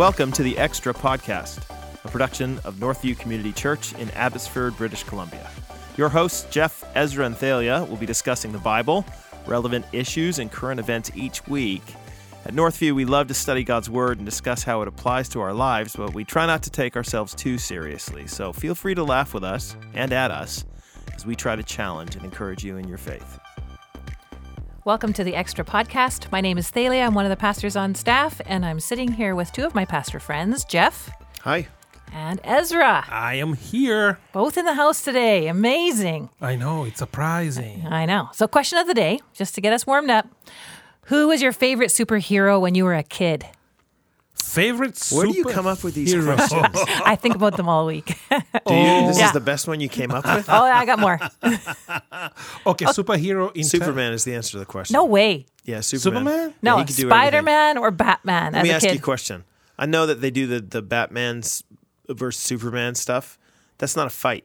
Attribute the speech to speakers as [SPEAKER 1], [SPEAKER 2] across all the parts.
[SPEAKER 1] Welcome to the Extra Podcast, a production of Northview Community Church in Abbotsford, British Columbia. Your hosts, Jeff, Ezra, and Thalia, will be discussing the Bible, relevant issues, and current events each week. At Northview, we love to study God's Word and discuss how it applies to our lives, but we try not to take ourselves too seriously. So feel free to laugh with us and at us as we try to challenge and encourage you in your faith.
[SPEAKER 2] Welcome to the Extra Podcast. My name is Thalia. I'm one of the pastors on staff, and I'm sitting here with two of my pastor friends, Jeff
[SPEAKER 1] Hi.
[SPEAKER 2] and Ezra,
[SPEAKER 3] I am here.
[SPEAKER 2] both in the house today. Amazing.
[SPEAKER 3] I know, it's surprising.
[SPEAKER 2] I know. So, question of the day, just to get us warmed up Who was your favorite superhero when you were a kid?
[SPEAKER 3] Favorite
[SPEAKER 1] Where do you come up with these
[SPEAKER 3] superhero?
[SPEAKER 1] questions?
[SPEAKER 2] I think about them all week.
[SPEAKER 1] Do you? This
[SPEAKER 2] Yeah.
[SPEAKER 1] is the best one you came up with?
[SPEAKER 2] oh, I got more.
[SPEAKER 3] okay, oh. superhero in
[SPEAKER 1] Superman is the answer to the question.
[SPEAKER 2] No way.
[SPEAKER 1] Yeah, Superman.
[SPEAKER 3] Superman?
[SPEAKER 2] No,
[SPEAKER 1] he could do everything.
[SPEAKER 2] Spider Man or Batman
[SPEAKER 1] Let
[SPEAKER 2] as
[SPEAKER 1] me
[SPEAKER 2] a
[SPEAKER 1] ask you a question. I know that they do the the Batman's versus Superman stuff. That's not a fight.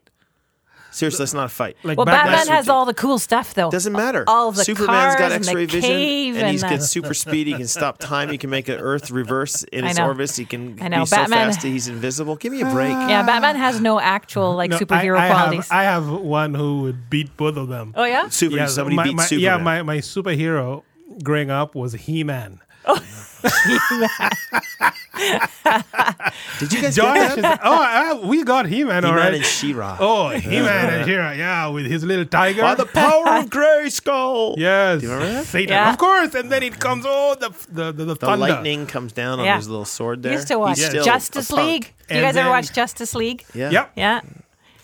[SPEAKER 1] Seriously, that's not a fight.
[SPEAKER 3] like
[SPEAKER 2] Well, Batman
[SPEAKER 1] Batman's
[SPEAKER 2] has all the cool stuff, though.
[SPEAKER 1] Doesn't matter.
[SPEAKER 2] All of the
[SPEAKER 1] Superman's
[SPEAKER 2] cars
[SPEAKER 1] got
[SPEAKER 2] and the
[SPEAKER 1] X-ray vision,
[SPEAKER 2] cave
[SPEAKER 1] and he
[SPEAKER 2] and
[SPEAKER 1] gets
[SPEAKER 2] the-
[SPEAKER 1] super speed. He can stop time. He can make an Earth reverse in
[SPEAKER 2] I
[SPEAKER 1] his
[SPEAKER 2] know.
[SPEAKER 1] orbits. He can
[SPEAKER 2] I know.
[SPEAKER 1] be so fast that he's invisible. Give me a break.
[SPEAKER 2] Yeah, Batman has no actual like
[SPEAKER 3] No, I-
[SPEAKER 2] superhero
[SPEAKER 3] I,
[SPEAKER 2] qualities.
[SPEAKER 3] Have, I have one who would beat both of them.
[SPEAKER 2] oh yeah.
[SPEAKER 1] Super,
[SPEAKER 3] yeah,
[SPEAKER 1] somebody
[SPEAKER 3] my,
[SPEAKER 1] beat
[SPEAKER 3] my,
[SPEAKER 1] Superman.
[SPEAKER 3] Yeah, my, my superhero growing up was He-Man.
[SPEAKER 1] Did you guys
[SPEAKER 3] Josh
[SPEAKER 1] get
[SPEAKER 3] is,
[SPEAKER 1] that?
[SPEAKER 3] oh, I, we got He-Man, all
[SPEAKER 1] He-Man
[SPEAKER 3] right.
[SPEAKER 1] and She-Ra.
[SPEAKER 3] Oh, He-Man and She-Ra, yeah, with his little tiger.
[SPEAKER 1] By the power of Grayskull.
[SPEAKER 3] yes,
[SPEAKER 1] Do you remember that?
[SPEAKER 3] Satan,
[SPEAKER 2] Yeah.
[SPEAKER 3] of course. And then it comes, oh, the the the, the,
[SPEAKER 1] The
[SPEAKER 3] thunder.
[SPEAKER 1] lightning comes down on
[SPEAKER 2] Yeah.
[SPEAKER 1] his little sword there.
[SPEAKER 2] Used to watch
[SPEAKER 1] He's still
[SPEAKER 2] Justice
[SPEAKER 1] a punk.
[SPEAKER 2] League. Do you
[SPEAKER 3] And
[SPEAKER 2] guys ever
[SPEAKER 3] then-
[SPEAKER 2] watch Justice League?
[SPEAKER 1] Yeah.
[SPEAKER 3] Yep.
[SPEAKER 2] Yeah.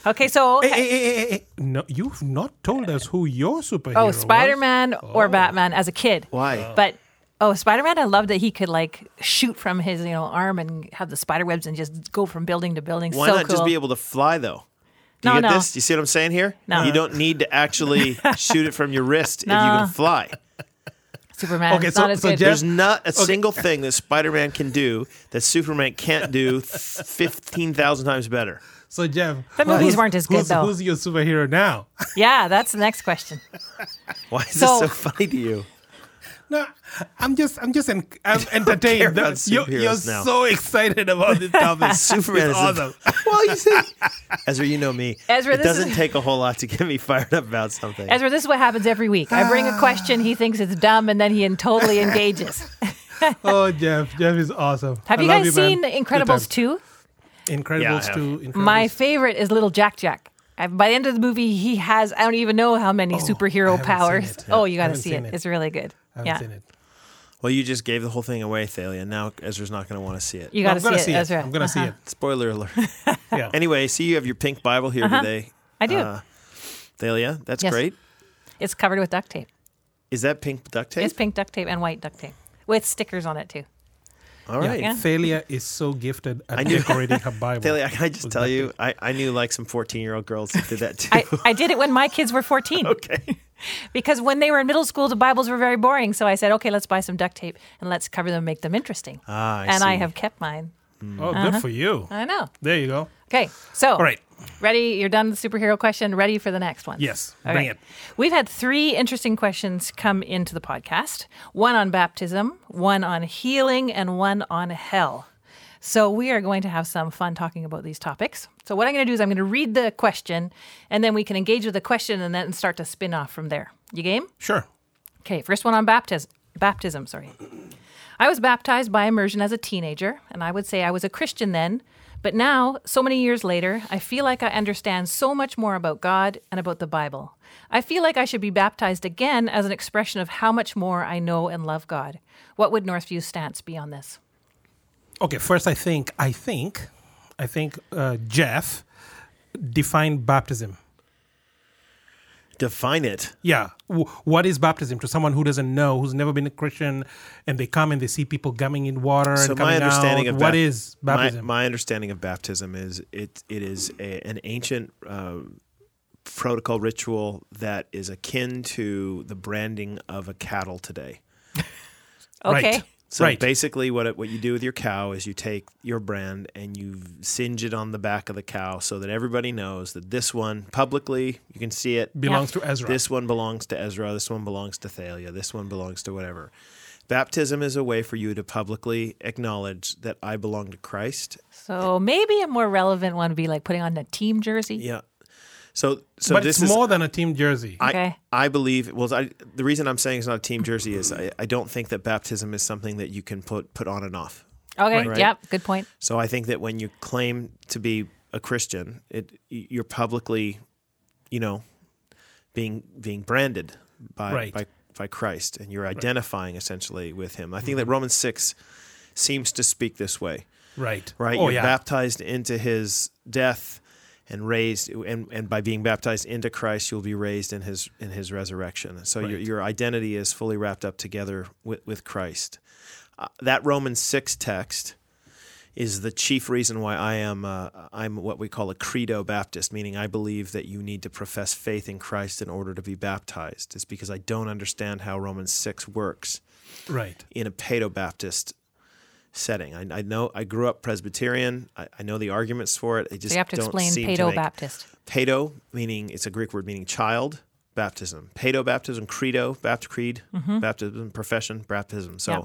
[SPEAKER 2] Okay, so
[SPEAKER 3] Hey, hey, hey, hey, hey. No, you've not told us who your superhero
[SPEAKER 2] oh,
[SPEAKER 3] was.
[SPEAKER 2] Spider Man or oh. Batman as a kid.
[SPEAKER 1] Why?
[SPEAKER 2] But oh, Spider Man, I loved that he could like shoot from his you know arm and have the spider webs and just go from building to building.
[SPEAKER 1] Why
[SPEAKER 2] so
[SPEAKER 1] not
[SPEAKER 2] cool.
[SPEAKER 1] just be able to fly though? Do you
[SPEAKER 2] No,
[SPEAKER 1] get
[SPEAKER 2] no.
[SPEAKER 1] this? Do you see what I'm saying here?
[SPEAKER 2] No.
[SPEAKER 1] You don't need to actually shoot it from your wrist if you can fly.
[SPEAKER 2] Superman.
[SPEAKER 3] Okay, so-
[SPEAKER 2] not
[SPEAKER 3] so. Jeff-
[SPEAKER 1] There's not a single thing that Spider-Man can do that Superman can't do 15,000 times better.
[SPEAKER 3] So Jeff,
[SPEAKER 2] The movies
[SPEAKER 3] who's-
[SPEAKER 2] weren't as good,
[SPEAKER 3] who's,
[SPEAKER 2] though.
[SPEAKER 3] Who's your superhero now?
[SPEAKER 2] yeah, that's the next question.
[SPEAKER 1] Why is
[SPEAKER 2] So-
[SPEAKER 1] this so funny to you?
[SPEAKER 3] No, I'm just, I'm just, en- I'm
[SPEAKER 1] care
[SPEAKER 3] entertained.
[SPEAKER 1] about
[SPEAKER 3] you're you're
[SPEAKER 1] now.
[SPEAKER 3] so excited about this topic.
[SPEAKER 1] Superman
[SPEAKER 3] it's
[SPEAKER 1] is
[SPEAKER 3] awesome.
[SPEAKER 1] well, you see, Ezra, you know me.
[SPEAKER 2] Ezra,
[SPEAKER 1] it
[SPEAKER 2] this
[SPEAKER 1] doesn't
[SPEAKER 2] is-
[SPEAKER 1] take a whole lot to get me fired up about something.
[SPEAKER 2] Ezra, this is what happens every week. I bring a question, he thinks it's dumb, and then he totally engages.
[SPEAKER 3] oh, Jeff, Jeff is awesome.
[SPEAKER 2] Have
[SPEAKER 3] I
[SPEAKER 2] you guys
[SPEAKER 3] man.
[SPEAKER 2] seen
[SPEAKER 3] Good
[SPEAKER 2] Incredibles 2?
[SPEAKER 3] Incredibles
[SPEAKER 1] Yeah, I
[SPEAKER 3] two. Incredibles.
[SPEAKER 2] My favorite is Little Jack Jack. By the end of the movie, he has, I don't even know how many oh,
[SPEAKER 3] I
[SPEAKER 2] superhero powers.
[SPEAKER 3] seen.
[SPEAKER 2] Oh, you got to see it.
[SPEAKER 3] it.
[SPEAKER 2] It's really good.
[SPEAKER 3] I haven't
[SPEAKER 2] yeah.
[SPEAKER 3] seen it.
[SPEAKER 1] well, you just gave the whole thing away, Thalia. Now Ezra's not going to want to see it.
[SPEAKER 2] You got to
[SPEAKER 3] I'm gonna
[SPEAKER 2] see it, Ezra.
[SPEAKER 3] I'm gonna see
[SPEAKER 2] Uh-huh.
[SPEAKER 3] it.
[SPEAKER 1] Spoiler alert.
[SPEAKER 3] Yeah.
[SPEAKER 1] anyway, see you have your pink Bible here today.
[SPEAKER 2] I do.
[SPEAKER 1] Uh, Thalia, that's
[SPEAKER 2] Yes.
[SPEAKER 1] great.
[SPEAKER 2] It's covered with duct tape.
[SPEAKER 1] Is that pink duct tape?
[SPEAKER 2] It's pink duct tape and white duct tape with stickers on it too.
[SPEAKER 1] All right.
[SPEAKER 2] Yeah.
[SPEAKER 3] Thalia is so gifted at
[SPEAKER 1] I knew-
[SPEAKER 3] decorating her Bible.
[SPEAKER 1] Thalia, can I just tell you. I, I knew like some 14 year old girls that did that too.
[SPEAKER 2] I, I did it when my kids were 14
[SPEAKER 1] okay.
[SPEAKER 2] Because when they were in middle school, the Bibles were very boring. So I said, okay, let's buy some duct tape and let's cover them, make them interesting.
[SPEAKER 1] Ah, I
[SPEAKER 2] and I have kept mine.
[SPEAKER 3] Oh,
[SPEAKER 2] Uh-huh.
[SPEAKER 3] good for you.
[SPEAKER 2] I know.
[SPEAKER 3] There you go.
[SPEAKER 2] Okay, so
[SPEAKER 3] All right.
[SPEAKER 2] ready? You're done with the superhero question. Ready for the next one?
[SPEAKER 3] Yes.
[SPEAKER 2] All
[SPEAKER 3] bring
[SPEAKER 2] right.
[SPEAKER 3] it.
[SPEAKER 2] We've had three interesting questions come into the podcast one on baptism, one on healing, and one on hell. So we are going to have some fun talking about these topics. So, what I'm going to do is I'm going to read the question, and then we can engage with the question and then start to spin off from there. You game?
[SPEAKER 3] Sure.
[SPEAKER 2] Okay, first one on baptism. Baptism, sorry. I was baptized by immersion as a teenager, and I would say I was a Christian then. But now, so many years later, I feel like I understand so much more about God and about the Bible. I feel like I should be baptized again as an expression of how much more I know and love God. What would Northview's stance be on this?
[SPEAKER 3] Okay. First, I think, I think, I think uh, Jeff defined baptism.
[SPEAKER 1] Define it.
[SPEAKER 3] Yeah. W- what is baptism to someone who doesn't know, who's never been a Christian, and they come and they see people gumming in water
[SPEAKER 1] So
[SPEAKER 3] and coming
[SPEAKER 1] my understanding
[SPEAKER 3] out?
[SPEAKER 1] of
[SPEAKER 3] what
[SPEAKER 1] bap-
[SPEAKER 3] is
[SPEAKER 1] my-
[SPEAKER 3] baptism?
[SPEAKER 1] My, understanding of baptism is it it is a, an ancient uh, protocol ritual that is akin to the branding of a cattle today.
[SPEAKER 2] Okay.
[SPEAKER 3] Right.
[SPEAKER 1] So
[SPEAKER 3] Right.
[SPEAKER 1] basically, what it, what you do with your cow is you take your brand and you singe it on the back of the cow so that everybody knows that this one publicly you can see it.
[SPEAKER 3] Belongs to Ezra.
[SPEAKER 1] This one belongs to Ezra. This one belongs to Thalia. This one belongs to whatever. Baptism is a way for you to publicly acknowledge that I belong to Christ.
[SPEAKER 2] So maybe a more relevant one would be like putting on a team jersey.
[SPEAKER 1] Yeah. So, so
[SPEAKER 3] but
[SPEAKER 1] this
[SPEAKER 3] it's
[SPEAKER 1] is
[SPEAKER 3] more than a team jersey.
[SPEAKER 1] I,
[SPEAKER 2] Okay.
[SPEAKER 1] I believe. Well, I, the reason I'm saying it's not a team jersey is I, I don't think that baptism is something that you can put put on and off.
[SPEAKER 2] Okay.
[SPEAKER 1] Right.
[SPEAKER 2] Yep. Good point.
[SPEAKER 1] So I think that when you claim to be a Christian, it you're publicly, you know, being being branded by
[SPEAKER 3] Right.
[SPEAKER 1] by, by Christ, and you're identifying essentially with Him. I think that mm-hmm. Romans six seems to speak this way,
[SPEAKER 3] right.
[SPEAKER 1] right?
[SPEAKER 3] Oh,
[SPEAKER 1] you're
[SPEAKER 3] yeah.
[SPEAKER 1] baptized into His death and raised, and, and by being baptized into Christ, you'll be raised in His in His resurrection. So your
[SPEAKER 3] Right.
[SPEAKER 1] your identity is fully wrapped up together with with Christ. Uh, that Romans six text is the chief reason why I am uh, I'm what we call a credo Baptist, meaning I believe that you need to profess faith in Christ in order to be baptized. It's because I don't understand how Romans six works
[SPEAKER 3] right.
[SPEAKER 1] in a Paedo Baptist setting. I, I know I grew up Presbyterian. I, I know the arguments for it. I just
[SPEAKER 2] So you have to
[SPEAKER 1] don't
[SPEAKER 2] explain Paedo Baptist.
[SPEAKER 1] Paedo meaning it's a Greek word meaning child. Baptism, Paedo baptism, credo, Baptist creed, mm-hmm. baptism, profession, baptism. So,
[SPEAKER 2] Yeah.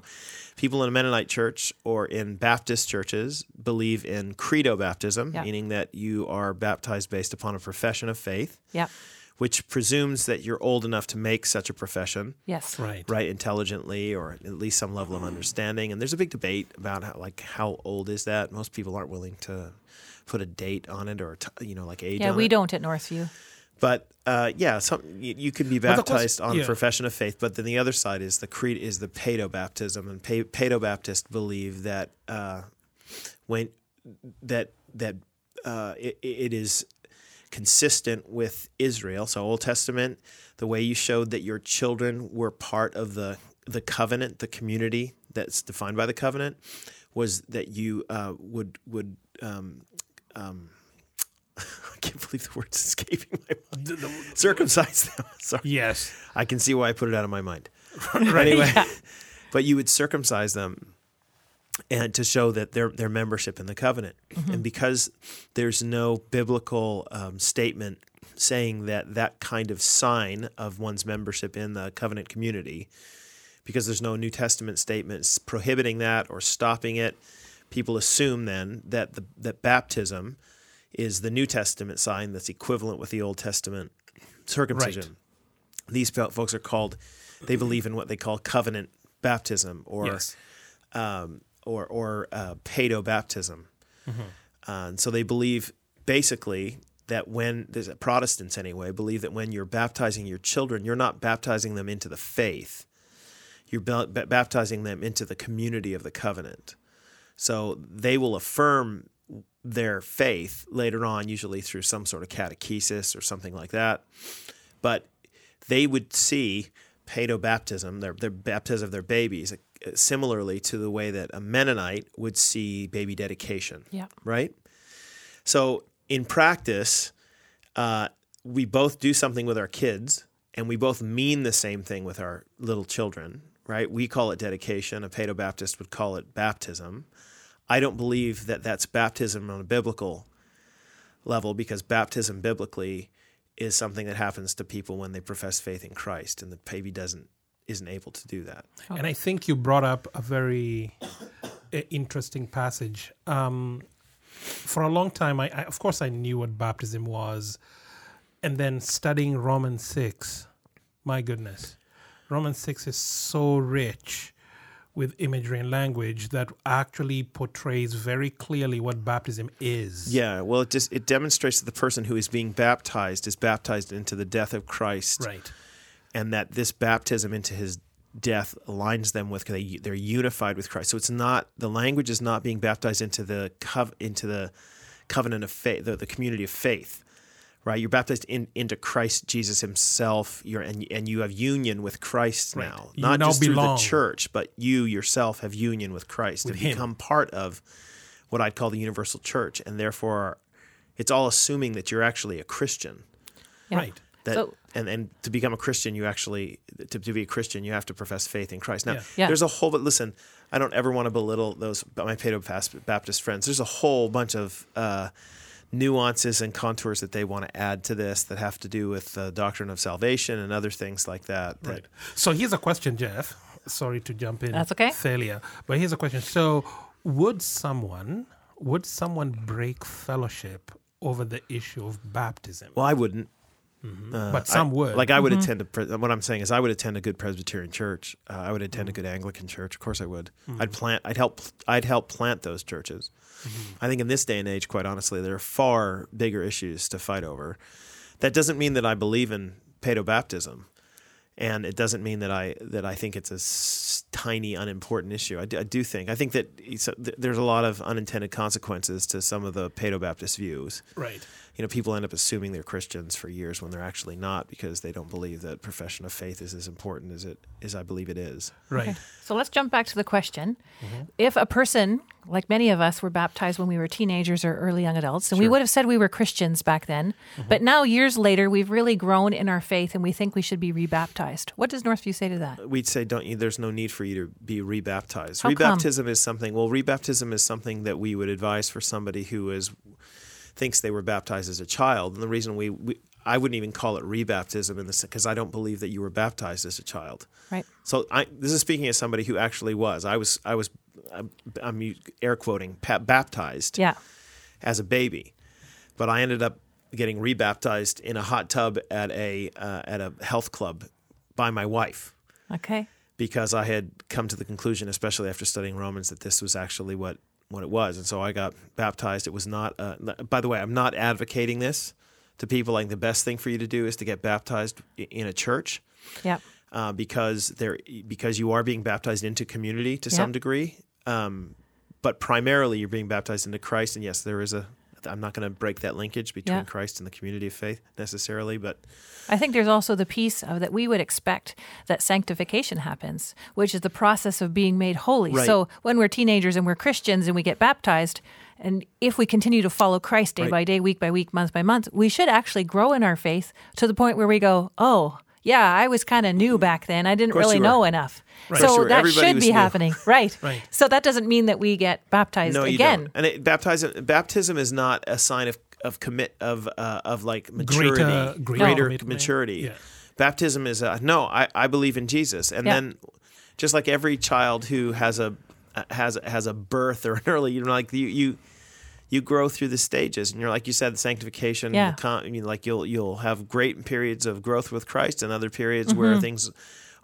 [SPEAKER 1] people in a Mennonite church or in Baptist churches believe in credo baptism,
[SPEAKER 2] Yeah.
[SPEAKER 1] meaning that you are baptized based upon a profession of faith,
[SPEAKER 2] Yep.
[SPEAKER 1] Which presumes that you're old enough to make such a profession
[SPEAKER 2] Yes.
[SPEAKER 3] Right.
[SPEAKER 1] right intelligently or at least some level of understanding and there's a big debate about how like how old is that most people aren't willing to put a date on it or t- you know like age
[SPEAKER 2] Yeah,
[SPEAKER 1] on
[SPEAKER 2] we
[SPEAKER 1] it
[SPEAKER 2] don't at Northview.
[SPEAKER 1] but uh, yeah some you, you can be
[SPEAKER 3] Well, the
[SPEAKER 1] baptized on
[SPEAKER 3] yeah.
[SPEAKER 1] a profession of faith but then the other side is the creed is the paedo baptism and pa- paedo baptists believe that uh, when that that uh, it, it is consistent with Israel. So Old Testament, the way you showed that your children were part of the the covenant, the community that's defined by the covenant, was that you uh, would would um, um, I can't believe the words escaping my mind. Circumcise them. Sorry,
[SPEAKER 3] Yes.
[SPEAKER 1] I can see why I put it out of my mind.
[SPEAKER 3] Right.
[SPEAKER 1] Anyway, but you would circumcise them and to show that their their membership in the covenant. And because there's no biblical um, statement saying that that kind of sign of one's membership in the covenant community, because there's no New Testament statements prohibiting that or stopping it, people assume then that the that baptism is the New Testament sign that's equivalent with the Old Testament circumcision. These folks are called, they believe in what they call covenant baptism or
[SPEAKER 3] Yes.
[SPEAKER 1] um, or or uh, paedo baptism.
[SPEAKER 3] Mm-hmm.
[SPEAKER 1] Uh, and so they believe basically that when there's Protestants anyway believe that when you're baptizing your children, you're not baptizing them into the faith. You're ba- baptizing them into the community of the covenant. So they will affirm their faith later on, usually through some sort of catechesis or something like that. But they would see paedo baptism, their, their baptism of their babies, similarly to the way that a Mennonite would see baby dedication.
[SPEAKER 2] Yeah.
[SPEAKER 1] Right? So in practice, uh, we both do something with our kids and we both mean the same thing with our little children, right? We call it dedication. A Paedo Baptist would call it baptism. I don't believe that that's baptism on a biblical level because baptism biblically is something that happens to people when they profess faith in Christ, and the baby doesn't isn't able to do that.
[SPEAKER 3] And I think you brought up a very uh, interesting passage. Um, for a long time, I, I of course I knew what baptism was, and then studying Romans six, my goodness, Romans six is so rich with imagery and language that actually portrays very clearly what baptism is.
[SPEAKER 1] Yeah, well, it just it demonstrates that the person who is being baptized is baptized into the death of Christ,
[SPEAKER 3] Right.
[SPEAKER 1] And that this baptism into his death aligns them with they, they're unified with Christ. So it's not the language is not being baptized into the cov- into the covenant of faith, the, the community of faith, right? You're baptized in, into Christ Jesus Himself. You're and and you have union with Christ
[SPEAKER 3] Right.
[SPEAKER 1] now,
[SPEAKER 3] You
[SPEAKER 1] not
[SPEAKER 3] now
[SPEAKER 1] just through the church, but you yourself have union with Christ
[SPEAKER 3] With
[SPEAKER 1] and
[SPEAKER 3] Him.
[SPEAKER 1] become part of what I'd call the universal church, and therefore, it's all assuming that you're actually a Christian
[SPEAKER 2] Yeah.
[SPEAKER 3] Right.
[SPEAKER 1] that
[SPEAKER 2] So-
[SPEAKER 1] and and to become a Christian, you actually to, to be a Christian, you have to profess faith in Christ. Now,
[SPEAKER 3] Yeah.
[SPEAKER 2] Yeah.
[SPEAKER 1] there's a whole. But listen, I don't ever want to belittle those my Paedo Baptist friends. There's a whole bunch of uh, nuances and contours that they want to add to this that have to do with the doctrine of salvation and other things like that. that
[SPEAKER 3] Right. So here's a question, Jeff. sorry to jump in.
[SPEAKER 2] That's okay.
[SPEAKER 3] Thalia. But here's a question. So, would someone would someone break fellowship over the issue of baptism?
[SPEAKER 1] Well, I wouldn't. Mm-hmm.
[SPEAKER 3] Uh, but some
[SPEAKER 1] I-
[SPEAKER 3] would.
[SPEAKER 1] Like I would mm-hmm. attend a. What I'm saying is, I would attend a good Presbyterian church. Uh, I would attend a mm-hmm. good Anglican church. Of course, I would. I'd plant. I'd help. I'd help plant those churches. I think in this day and age, quite honestly, there are far bigger issues to fight over. That doesn't mean that I believe in paedobaptism, and it doesn't mean that I that I think it's a s- tiny, unimportant issue. I do, I do think. I think that it's, th- there's a lot of unintended consequences to some of the paedobaptist views
[SPEAKER 3] right.
[SPEAKER 1] You know, people end up assuming they're Christians for years when they're actually not because they don't believe that profession of faith is as important as it as I believe it is.
[SPEAKER 3] Right.
[SPEAKER 2] So let's jump back to the question.
[SPEAKER 1] Mm-hmm.
[SPEAKER 2] If a person, like many of us, were baptized when we were teenagers or early young adults, and we would have said we were Christians back then,
[SPEAKER 1] Mm-hmm.
[SPEAKER 2] but now years later, we've really grown in our faith and we think we should be rebaptized. What does Northview say to that?
[SPEAKER 1] We'd say, don't you? There's no need for you to be rebaptized.
[SPEAKER 2] How come?
[SPEAKER 1] rebaptism is something. Well, rebaptism is something that we would advise for somebody who is thinks they were baptized as a child, and the reason we, we I wouldn't even call it rebaptism in this because I don't believe that you were baptized as a child.
[SPEAKER 2] Right.
[SPEAKER 1] So I, this is speaking as somebody who actually was. I was. I was. I'm, I'm air quoting baptized.
[SPEAKER 2] Yeah.
[SPEAKER 1] as a baby, but I ended up getting rebaptized in a hot tub at a uh, at a health club by my wife
[SPEAKER 2] Okay.
[SPEAKER 1] because I had come to the conclusion, especially after studying Romans, that this was actually what what it was, and so I got baptized. It was not. Uh, by the way, I'm not advocating this to people. Like the best thing for you to do is to get baptized in a church
[SPEAKER 2] Yeah.
[SPEAKER 1] uh, because there because you are being baptized into community to some degree, um, but primarily you're being baptized into Christ. And yes, there is a. I'm not going to break that linkage between
[SPEAKER 2] Yeah.
[SPEAKER 1] Christ and the community of faith necessarily, but
[SPEAKER 2] I think there's also the piece of that we would expect that sanctification happens, which is the process of being made holy.
[SPEAKER 1] Right.
[SPEAKER 2] So when we're teenagers and we're Christians and we get baptized, and if we continue to follow Christ day
[SPEAKER 1] Right.
[SPEAKER 2] by day, week by week, month by month, we should actually grow in our faith to the point where we go, oh, yeah, I was kind of new back then. I didn't really know enough.
[SPEAKER 1] Of course you
[SPEAKER 2] So that
[SPEAKER 1] Everybody
[SPEAKER 2] should be
[SPEAKER 1] new.
[SPEAKER 2] happening. Right.
[SPEAKER 3] Right.
[SPEAKER 2] So that doesn't mean that we get baptized
[SPEAKER 1] no, you
[SPEAKER 2] again.
[SPEAKER 1] don't. And it, baptism baptism is not a sign of of commit of uh, of like maturity,
[SPEAKER 3] Greater- greater
[SPEAKER 1] greater
[SPEAKER 3] commitment.
[SPEAKER 1] maturity.
[SPEAKER 3] Yeah.
[SPEAKER 1] Baptism is a, no. I, I believe in Jesus, and
[SPEAKER 2] Yeah.
[SPEAKER 1] then just like every child who has a has has a birth or an early, you know, like you you you grow through the stages, and you're like you said, the sanctification.
[SPEAKER 2] Yeah.
[SPEAKER 1] will come- I mean, like you'll you'll have great periods of growth with Christ, and other periods where things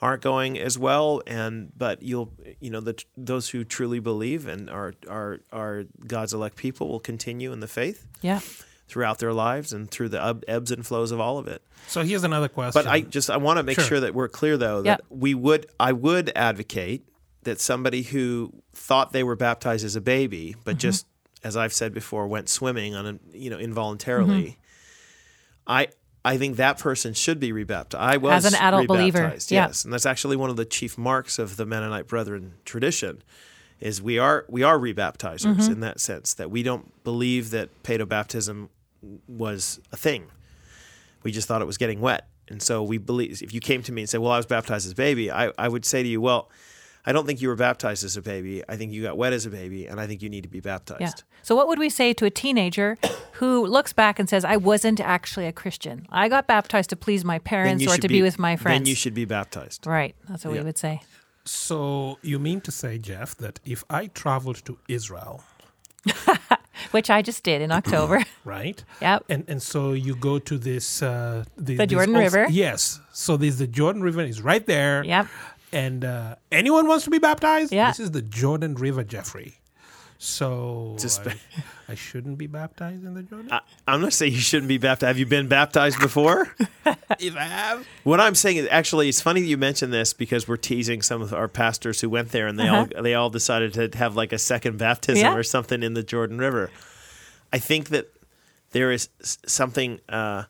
[SPEAKER 1] aren't going as well, and but you'll you know the those who truly believe and are are are God's elect people will continue in the faith
[SPEAKER 2] Yeah.
[SPEAKER 1] throughout their lives and through the ebbs and flows of all of it.
[SPEAKER 3] So here's another question.
[SPEAKER 1] But I just I want to make
[SPEAKER 3] Sure.
[SPEAKER 1] sure that we're clear though that
[SPEAKER 2] Yeah.
[SPEAKER 1] we would I would advocate that somebody who thought they were baptized as a baby
[SPEAKER 2] Mm-hmm.
[SPEAKER 1] but just as I've said before went swimming on a you know involuntarily
[SPEAKER 2] Mm-hmm.
[SPEAKER 1] I I think that person should be rebaptized. I was
[SPEAKER 2] As an adult believer,
[SPEAKER 1] rebaptized,
[SPEAKER 2] yeah.
[SPEAKER 1] Yes, and that's actually one of the chief marks of the Mennonite Brethren tradition is we are we are rebaptizers
[SPEAKER 2] Mm-hmm.
[SPEAKER 1] in that sense that we don't believe that paedobaptism was a thing. We just thought it was getting wet. And so we believe if you came to me and said, Well, I was baptized as a baby, I, I would say to you, Well, I don't think you were baptized as a baby. I think you got wet as a baby, and I think you need to be baptized.
[SPEAKER 2] Yeah. So, what would we say to a teenager who looks back and says, I wasn't actually a Christian? I got baptized to please my parents or to be, with my friends.
[SPEAKER 1] Then you should be baptized.
[SPEAKER 2] Right. That's what
[SPEAKER 1] Yeah.
[SPEAKER 2] we would say.
[SPEAKER 3] so you mean to say, Jeff, that if I traveled to Israel,
[SPEAKER 2] Which I just did in October.
[SPEAKER 3] right?
[SPEAKER 2] yep.
[SPEAKER 3] And and so you go to this uh, the,
[SPEAKER 2] The Jordan
[SPEAKER 3] also-
[SPEAKER 2] River.
[SPEAKER 3] Yes. So there's the Jordan River is right there.
[SPEAKER 2] Yep.
[SPEAKER 3] And uh, anyone wants to be baptized?
[SPEAKER 2] Yeah.
[SPEAKER 3] This is the Jordan River, Jeffrey. So
[SPEAKER 1] Just-
[SPEAKER 3] I, I shouldn't be baptized in the Jordan.
[SPEAKER 1] I, I'm not saying you shouldn't be baptized. Have you been baptized before?
[SPEAKER 3] if I have,
[SPEAKER 1] What I'm saying is actually it's funny that you mentioned this because we're teasing some of our pastors who went there and they all they all decided to have like a second baptism
[SPEAKER 2] Uh-huh. Yeah.
[SPEAKER 1] or something in the Jordan River. I think that there is something uh,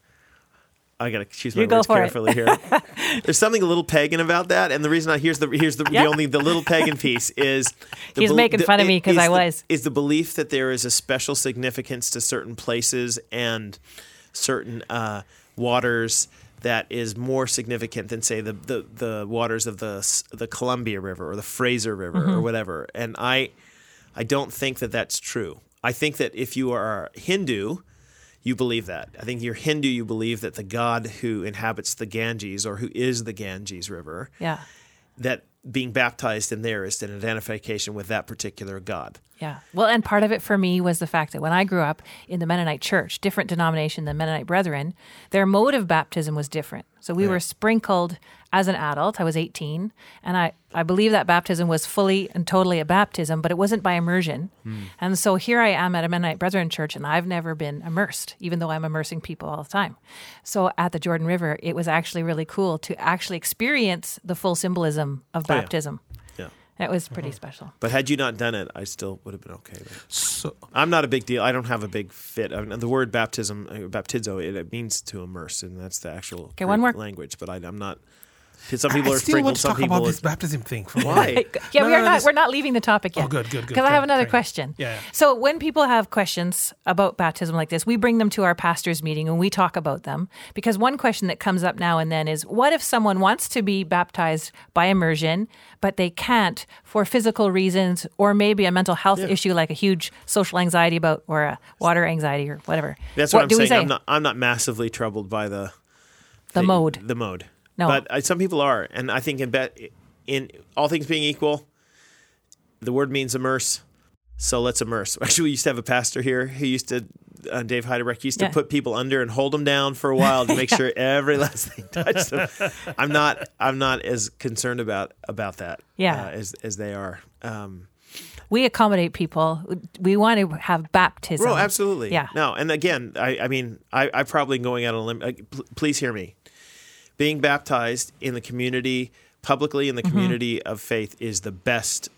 [SPEAKER 1] I gotta choose my
[SPEAKER 2] You
[SPEAKER 1] words
[SPEAKER 2] for it.
[SPEAKER 1] carefully here. There's something a little pagan about that, and the reason I here's the here's the,
[SPEAKER 2] Yeah.
[SPEAKER 1] the only the little pagan piece is the
[SPEAKER 2] He's
[SPEAKER 1] bel-
[SPEAKER 2] making
[SPEAKER 1] the-
[SPEAKER 2] fun of me 'cause
[SPEAKER 1] is
[SPEAKER 2] I
[SPEAKER 1] the-
[SPEAKER 2] was.
[SPEAKER 1] is the belief that there is a special significance to certain places and certain uh, waters that is more significant than say the, the, the waters of the the Columbia River or the Fraser River
[SPEAKER 2] Mm-hmm.
[SPEAKER 1] or whatever. And I I don't think that that's true. I think that if you are Hindu, you believe that. I think you're Hindu, you believe that the God who inhabits the Ganges or who is the Ganges River
[SPEAKER 2] Yeah.
[SPEAKER 1] that being baptized in there is an identification with that particular God.
[SPEAKER 2] Yeah. Well, and part of it for me was the fact that when I grew up in the Mennonite church, different denomination than Mennonite Brethren, their mode of baptism was different. So we were sprinkled as an adult. I was 18, and I, I believe that baptism was fully and totally a baptism, but it wasn't by immersion. And so here I am at a Mennonite Brethren church, and I've never been immersed, even though I'm immersing people all the time. So at the Jordan River, it was actually really cool to actually experience the full symbolism of
[SPEAKER 1] Oh, yeah.
[SPEAKER 2] baptism.
[SPEAKER 1] Yeah.
[SPEAKER 2] It was pretty special.
[SPEAKER 1] But had you not done it, I still would have been okay. With it.
[SPEAKER 3] So
[SPEAKER 1] I'm not a big deal. I don't have a big fit. I mean, the word baptism, uh, baptizo, it, it means to immerse, and that's the actual
[SPEAKER 2] Okay, one more-
[SPEAKER 1] language. But I, I'm not. Some people
[SPEAKER 3] I
[SPEAKER 1] are
[SPEAKER 3] still
[SPEAKER 1] sprinkled.
[SPEAKER 3] want to
[SPEAKER 1] Some
[SPEAKER 3] talk
[SPEAKER 1] people.
[SPEAKER 3] about this baptism thing. For
[SPEAKER 1] Why?
[SPEAKER 2] Yeah,
[SPEAKER 3] No,
[SPEAKER 2] we are
[SPEAKER 3] no,
[SPEAKER 2] not.
[SPEAKER 3] this-
[SPEAKER 2] We're not leaving the topic yet.
[SPEAKER 3] Oh, good, good, good.
[SPEAKER 2] Because I have another
[SPEAKER 3] great.
[SPEAKER 2] question.
[SPEAKER 3] Yeah, yeah.
[SPEAKER 2] So when people have questions about baptism like this, we bring them to our pastors' meeting and we talk about them. Because one question that comes up now and then is, what if someone wants to be baptized by immersion, but they can't for physical reasons, or maybe a mental health issue like a huge social anxiety about, or a water anxiety, or whatever.
[SPEAKER 1] That's what, I'm
[SPEAKER 2] do we
[SPEAKER 1] saying.
[SPEAKER 2] say?
[SPEAKER 1] I'm not. I'm not massively troubled by the
[SPEAKER 2] the mode.
[SPEAKER 1] The mode.
[SPEAKER 2] No.
[SPEAKER 1] But uh, some people are, and I think in bet in all things being equal, the word means immerse. So let's immerse. Actually, we used to have a pastor here who used to, uh, Dave Heidereck, used to
[SPEAKER 2] Yeah.
[SPEAKER 1] put people under and hold them down for a while to make sure every last thing touched them. I'm not. I'm not as concerned about about that.
[SPEAKER 2] Yeah.
[SPEAKER 1] uh, as as they are. Um,
[SPEAKER 2] we accommodate people. We want to have baptism.
[SPEAKER 1] Bro, absolutely.
[SPEAKER 2] Yeah.
[SPEAKER 1] No, and again, I, I mean, I, I probably going out on a limb. pl- please hear me. Being baptized in the community, publicly in the
[SPEAKER 2] Mm-hmm.
[SPEAKER 1] community of faith, is the best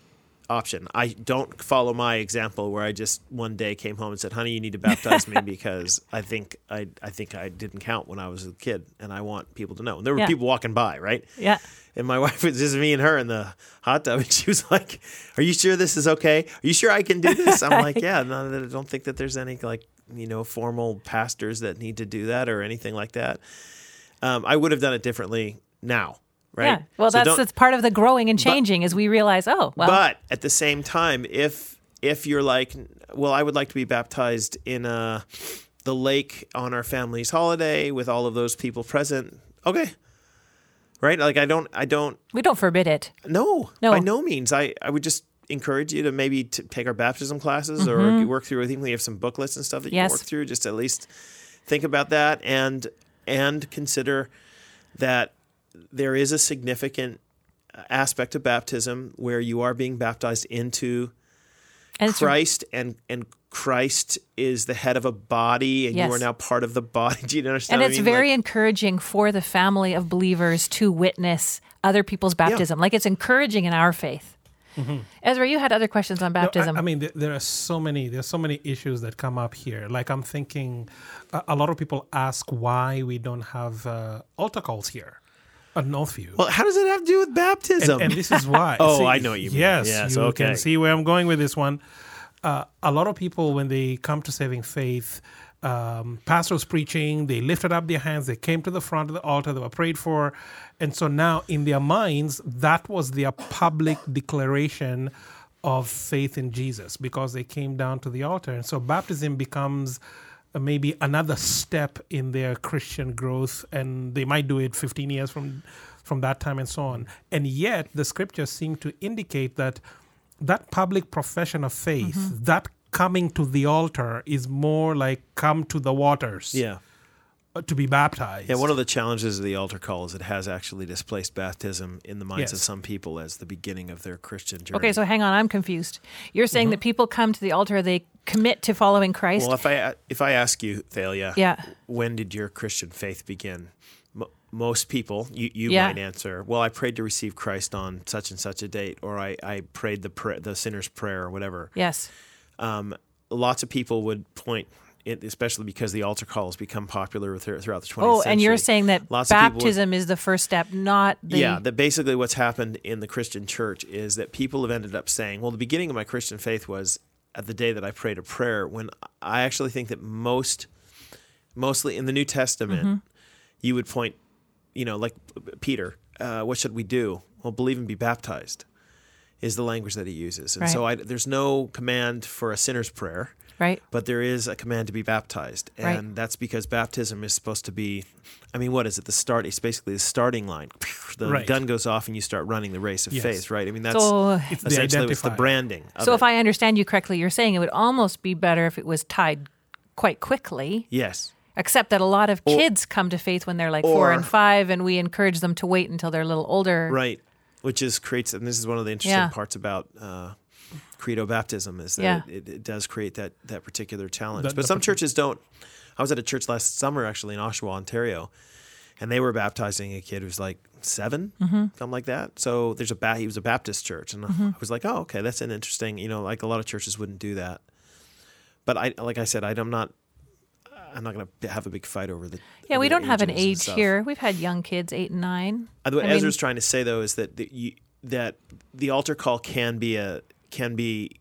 [SPEAKER 1] option. I don't follow my example where I just one day came home and said, "Honey, you need to baptize me because I think I I think I didn't count when I was a kid, and I want people to know." And there were
[SPEAKER 2] Yeah.
[SPEAKER 1] people walking by, right?
[SPEAKER 2] Yeah.
[SPEAKER 1] And my wife was just me and her in the hot tub, and she was like, "Are you sure this is okay? Are you sure I can do this?" I'm like, "Yeah." No, I don't think that there's any like you know formal pastors that need to do that or anything like that. Um, I would have done it differently now, right?
[SPEAKER 2] Yeah. Well,
[SPEAKER 1] So
[SPEAKER 2] that's that's part of the growing and changing as we realize, oh, well,
[SPEAKER 1] but at the same time, if if you're like, well, I would like to be baptized in uh, the lake on our family's holiday with all of those people present, okay, right? Like I don't, I don't.
[SPEAKER 2] we don't forbid it.
[SPEAKER 1] No,
[SPEAKER 2] No.
[SPEAKER 1] by no means. I, I would just encourage you to maybe t- take our baptism classes or if you work through. I think we have some booklets and stuff that you
[SPEAKER 2] Mm-hmm.
[SPEAKER 1] Can work through. Just at least think about that and and consider that there is a significant uh, aspect of baptism where you are being baptized into
[SPEAKER 2] And it's
[SPEAKER 1] Christ and and Christ is the head of a body and
[SPEAKER 2] Yes.
[SPEAKER 1] you are now part of the body. Do you understand?
[SPEAKER 2] and
[SPEAKER 1] what I
[SPEAKER 2] it's
[SPEAKER 1] mean?
[SPEAKER 2] very
[SPEAKER 1] Like-
[SPEAKER 2] encouraging for the family of believers to witness other people's baptism. Like it's encouraging in our faith. Ezra, you had other questions on
[SPEAKER 3] No, I-
[SPEAKER 2] baptism.
[SPEAKER 3] I, mean, there, there are so many. There's so many issues that come up here. Like I'm thinking, a, a lot of people ask why we don't have uh, altar calls here at Northview.
[SPEAKER 1] well, how does it have to do with baptism?
[SPEAKER 3] and, and this is why.
[SPEAKER 1] Oh, I know what you mean.
[SPEAKER 3] Yes,
[SPEAKER 1] Yes,
[SPEAKER 3] you
[SPEAKER 1] okay.
[SPEAKER 3] can see where I'm going with this one. Uh, a lot of people, when they come to saving faith, um, pastor was preaching, they lifted up their hands, they came to the front of the altar, they were prayed for, and so now in their minds, that was their public declaration of faith in Jesus because they came down to the altar, and so baptism becomes uh, maybe another step in their Christian growth, and they might do it 15 years from from that time and so on. And yet, the scriptures seem to indicate that that public profession of faith, that coming to the altar, is more like come to the waters
[SPEAKER 1] yeah.
[SPEAKER 3] uh, to be baptized.
[SPEAKER 1] Yeah, one of the challenges of the altar call is it has actually displaced baptism in the minds of some people as the beginning of their Christian journey.
[SPEAKER 2] okay, so hang on, I'm confused. You're saying that people come to the altar, they commit to following Christ.
[SPEAKER 1] well, if I if I ask you, Thalia,
[SPEAKER 2] Yeah.
[SPEAKER 1] when did your Christian faith begin? Mo most people, you, you
[SPEAKER 2] Yeah.
[SPEAKER 1] might answer, well, I prayed to receive Christ on such and such a date, or I, I prayed the pra- the sinner's prayer, or whatever.
[SPEAKER 2] yes.
[SPEAKER 1] Um, lots of people would point, it, especially because the altar call has become popular through- throughout the 20th
[SPEAKER 2] Oh,
[SPEAKER 1] century.
[SPEAKER 2] and you're saying that
[SPEAKER 1] Lots people would-
[SPEAKER 2] baptism is the first step, not the.
[SPEAKER 1] yeah, that basically what's happened in the Christian church is that people have ended up saying, well, the beginning of my Christian faith was at the day that I prayed a prayer. When I actually think that most, mostly in the New Testament,
[SPEAKER 2] Mm-hmm.
[SPEAKER 1] you would point, you know, like Peter, uh, what should we do? Well, believe and be baptized is the language that he uses. And so I, there's no command for a sinner's prayer.
[SPEAKER 2] Right.
[SPEAKER 1] but there is a command to be baptized, and
[SPEAKER 2] Right.
[SPEAKER 1] that's because baptism is supposed to be. I mean, what is it? The start. It's basically the starting line. The
[SPEAKER 3] Right.
[SPEAKER 1] gun goes off, and you start running the race of
[SPEAKER 3] Yes.
[SPEAKER 1] faith. Right. I mean, that's
[SPEAKER 2] So,
[SPEAKER 3] It's the
[SPEAKER 1] essentially it's the branding. Of
[SPEAKER 2] so
[SPEAKER 1] it.
[SPEAKER 2] if I understand you correctly, you're saying it would almost be better if it was tied quite quickly.
[SPEAKER 1] yes,
[SPEAKER 2] Except that a lot of kids come to faith when they're like four and five, and we encourage them to wait until they're a little older.
[SPEAKER 1] right, which is creates, and this is one of the interesting
[SPEAKER 2] Yeah.
[SPEAKER 1] parts about. Uh, Credo baptism is that
[SPEAKER 2] Yeah.
[SPEAKER 1] it, it does create that that particular challenge.
[SPEAKER 3] The-
[SPEAKER 1] but some
[SPEAKER 3] partic-
[SPEAKER 1] churches don't. I was at a church last summer actually in Oshawa, Ontario, and they were baptizing a kid who's like 7
[SPEAKER 2] Mm-hmm.
[SPEAKER 1] something like that. So there's a ba- he was a Baptist church, and I was like, oh, okay, that's an interesting. You know, like a lot of churches wouldn't do that. But I, like I said, I, I'm not. I'm not going to have a big fight over the.
[SPEAKER 2] Yeah, we don't have an age here. We've had young kids, eight and nine.
[SPEAKER 1] Uh, What
[SPEAKER 2] I mean-
[SPEAKER 1] Ezra's trying to say though is that the, you, that the altar call can be a can be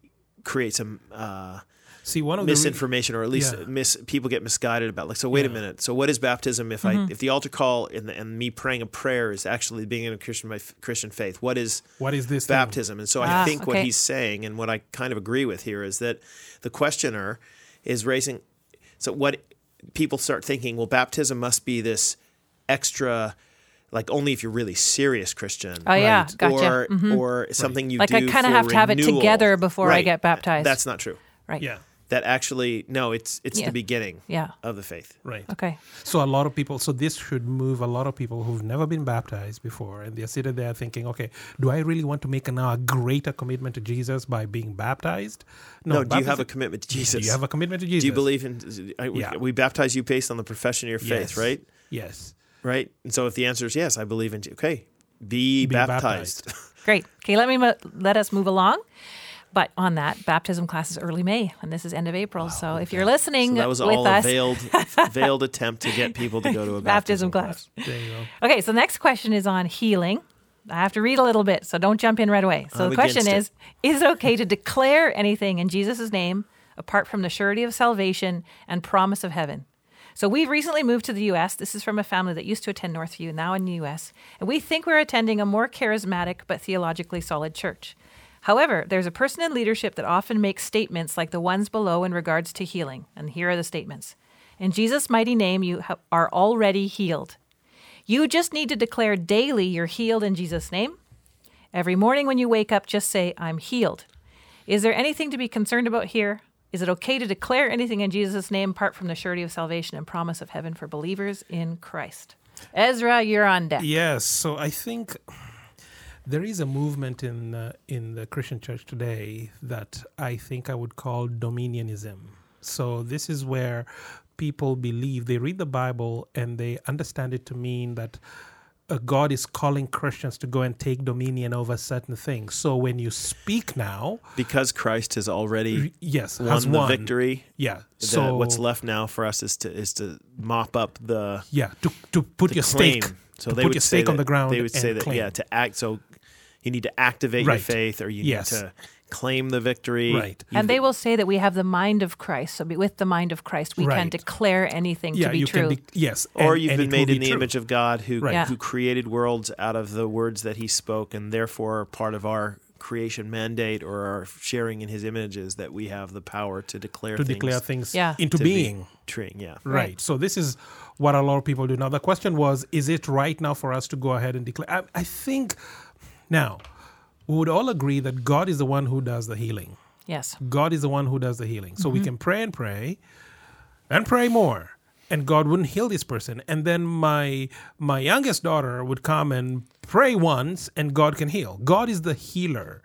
[SPEAKER 1] create some uh,
[SPEAKER 3] See, one of the re-
[SPEAKER 1] misinformation or at least
[SPEAKER 3] Yeah.
[SPEAKER 1] mis, people get misguided about like so wait a minute so what is baptism if
[SPEAKER 2] Mm-hmm.
[SPEAKER 1] I if the altar call and, the, and me praying a prayer is actually being in a Christian my Christian faith what is
[SPEAKER 3] what is this thing?
[SPEAKER 1] baptism and so
[SPEAKER 2] Ah,
[SPEAKER 1] I think what he's saying and what I kind of agree with here is that the questioner is raising so what people start thinking well baptism must be this extra like only if you're really serious Christian
[SPEAKER 2] Oh yeah,
[SPEAKER 3] Right.
[SPEAKER 2] gotcha.
[SPEAKER 1] or mm-hmm. or something you
[SPEAKER 2] Like
[SPEAKER 1] do
[SPEAKER 2] I kinda
[SPEAKER 1] for
[SPEAKER 2] have to have it together before I get baptized.
[SPEAKER 1] That's not true.
[SPEAKER 2] right.
[SPEAKER 3] Yeah,
[SPEAKER 1] That actually no, it's it's
[SPEAKER 2] Yeah.
[SPEAKER 1] the beginning
[SPEAKER 2] Yeah.
[SPEAKER 1] of the faith.
[SPEAKER 3] right.
[SPEAKER 2] Okay.
[SPEAKER 3] So a lot of people. So this should move a lot of people who've never been baptized before, and they're sitting there thinking, "Okay, do I really want to make now a greater commitment to Jesus by being baptized?
[SPEAKER 1] No, do you have a commitment to Jesus?
[SPEAKER 3] Do you have a commitment to Jesus?
[SPEAKER 1] Do you believe in? I, we,
[SPEAKER 3] Yeah.
[SPEAKER 1] we baptize you based on the profession of your faith,
[SPEAKER 3] Yes.
[SPEAKER 1] right?
[SPEAKER 3] Yes.
[SPEAKER 1] Right. And so if the answer is yes, I believe in. Je- Okay, be,
[SPEAKER 3] Be
[SPEAKER 1] baptized.
[SPEAKER 2] Great. Okay, let me mo- let us move along. But on that, baptism class is early May, and this is end of April. so if you're listening
[SPEAKER 1] So that was all a veiled, veiled attempt to get people to go to a
[SPEAKER 2] baptism
[SPEAKER 1] baptism,
[SPEAKER 2] class.
[SPEAKER 3] There you go.
[SPEAKER 2] Okay, so the next question is on healing. I have to read a little bit, so don't jump in right away. So
[SPEAKER 1] I'm
[SPEAKER 2] the question is Is it okay to declare anything in Jesus' name apart from the surety of salvation and promise of heaven? So we've recently moved to the US. This is from a family that used to attend Northview, now in the US. And we think we're attending a more charismatic but theologically solid church. However, there's a person in leadership that often makes statements like the ones below in regards to healing. And here are the statements In Jesus' mighty name, you ha- are already healed. You just need to declare daily you're healed in Jesus' name. Every morning when you wake up, just say, I'm healed. Is there anything to be concerned about here? Is it okay to declare anything in Jesus' name apart from the surety of salvation and promise of heaven for believers in Christ? Ezra, you're on deck.
[SPEAKER 3] Yes. So I think there is a movement in uh, in the Christian church today that I think I would call dominionism. So this is where people believe they read the Bible and they understand it to mean that uh, God is calling Christians to go and take dominion over certain things. So when you speak now,
[SPEAKER 1] because Christ has already
[SPEAKER 3] yes,
[SPEAKER 1] won
[SPEAKER 3] has
[SPEAKER 1] the
[SPEAKER 3] won.
[SPEAKER 1] victory.
[SPEAKER 3] Yeah.
[SPEAKER 1] that
[SPEAKER 3] So
[SPEAKER 1] what's left now for us is to is to mop up the
[SPEAKER 3] Yeah, to to put your
[SPEAKER 1] claim.
[SPEAKER 3] stake.
[SPEAKER 1] So they
[SPEAKER 3] put
[SPEAKER 1] would
[SPEAKER 3] your
[SPEAKER 1] say
[SPEAKER 3] stake on the ground.
[SPEAKER 1] They would say that
[SPEAKER 3] claim.
[SPEAKER 1] yeah, to act. So you need to activate
[SPEAKER 3] Right.
[SPEAKER 1] your faith, or you
[SPEAKER 3] Yes.
[SPEAKER 1] need to claim the victory.
[SPEAKER 3] Right.
[SPEAKER 2] And they will say that we have the mind of Christ. So with the mind of Christ, we can declare anything
[SPEAKER 3] yeah,
[SPEAKER 2] to be
[SPEAKER 3] you
[SPEAKER 2] true.
[SPEAKER 3] can. De- yes,
[SPEAKER 1] or
[SPEAKER 3] and-
[SPEAKER 1] you've
[SPEAKER 3] and
[SPEAKER 1] been
[SPEAKER 3] it will
[SPEAKER 1] made
[SPEAKER 3] be
[SPEAKER 1] in the
[SPEAKER 3] true.
[SPEAKER 1] image of God who
[SPEAKER 3] Right.
[SPEAKER 2] Yeah.
[SPEAKER 1] who created worlds out of the words that he spoke and therefore part of our creation mandate or our sharing in his images that we have the power to declare
[SPEAKER 3] to
[SPEAKER 1] things
[SPEAKER 3] declare things
[SPEAKER 2] Yeah.
[SPEAKER 3] into
[SPEAKER 1] to be
[SPEAKER 3] being.
[SPEAKER 1] true. Yeah.
[SPEAKER 3] Right.
[SPEAKER 2] Right.
[SPEAKER 3] So this is what a lot of people do. Now the question was, is it right now for us to go ahead and declare? I, I think now we would all agree that God is the one who does the healing.
[SPEAKER 2] yes.
[SPEAKER 3] God is the one who does the healing. So we mm-hmm. can pray and pray and pray more. And God wouldn't heal this person. And then my my youngest daughter would come and pray once and God can heal. God is the healer.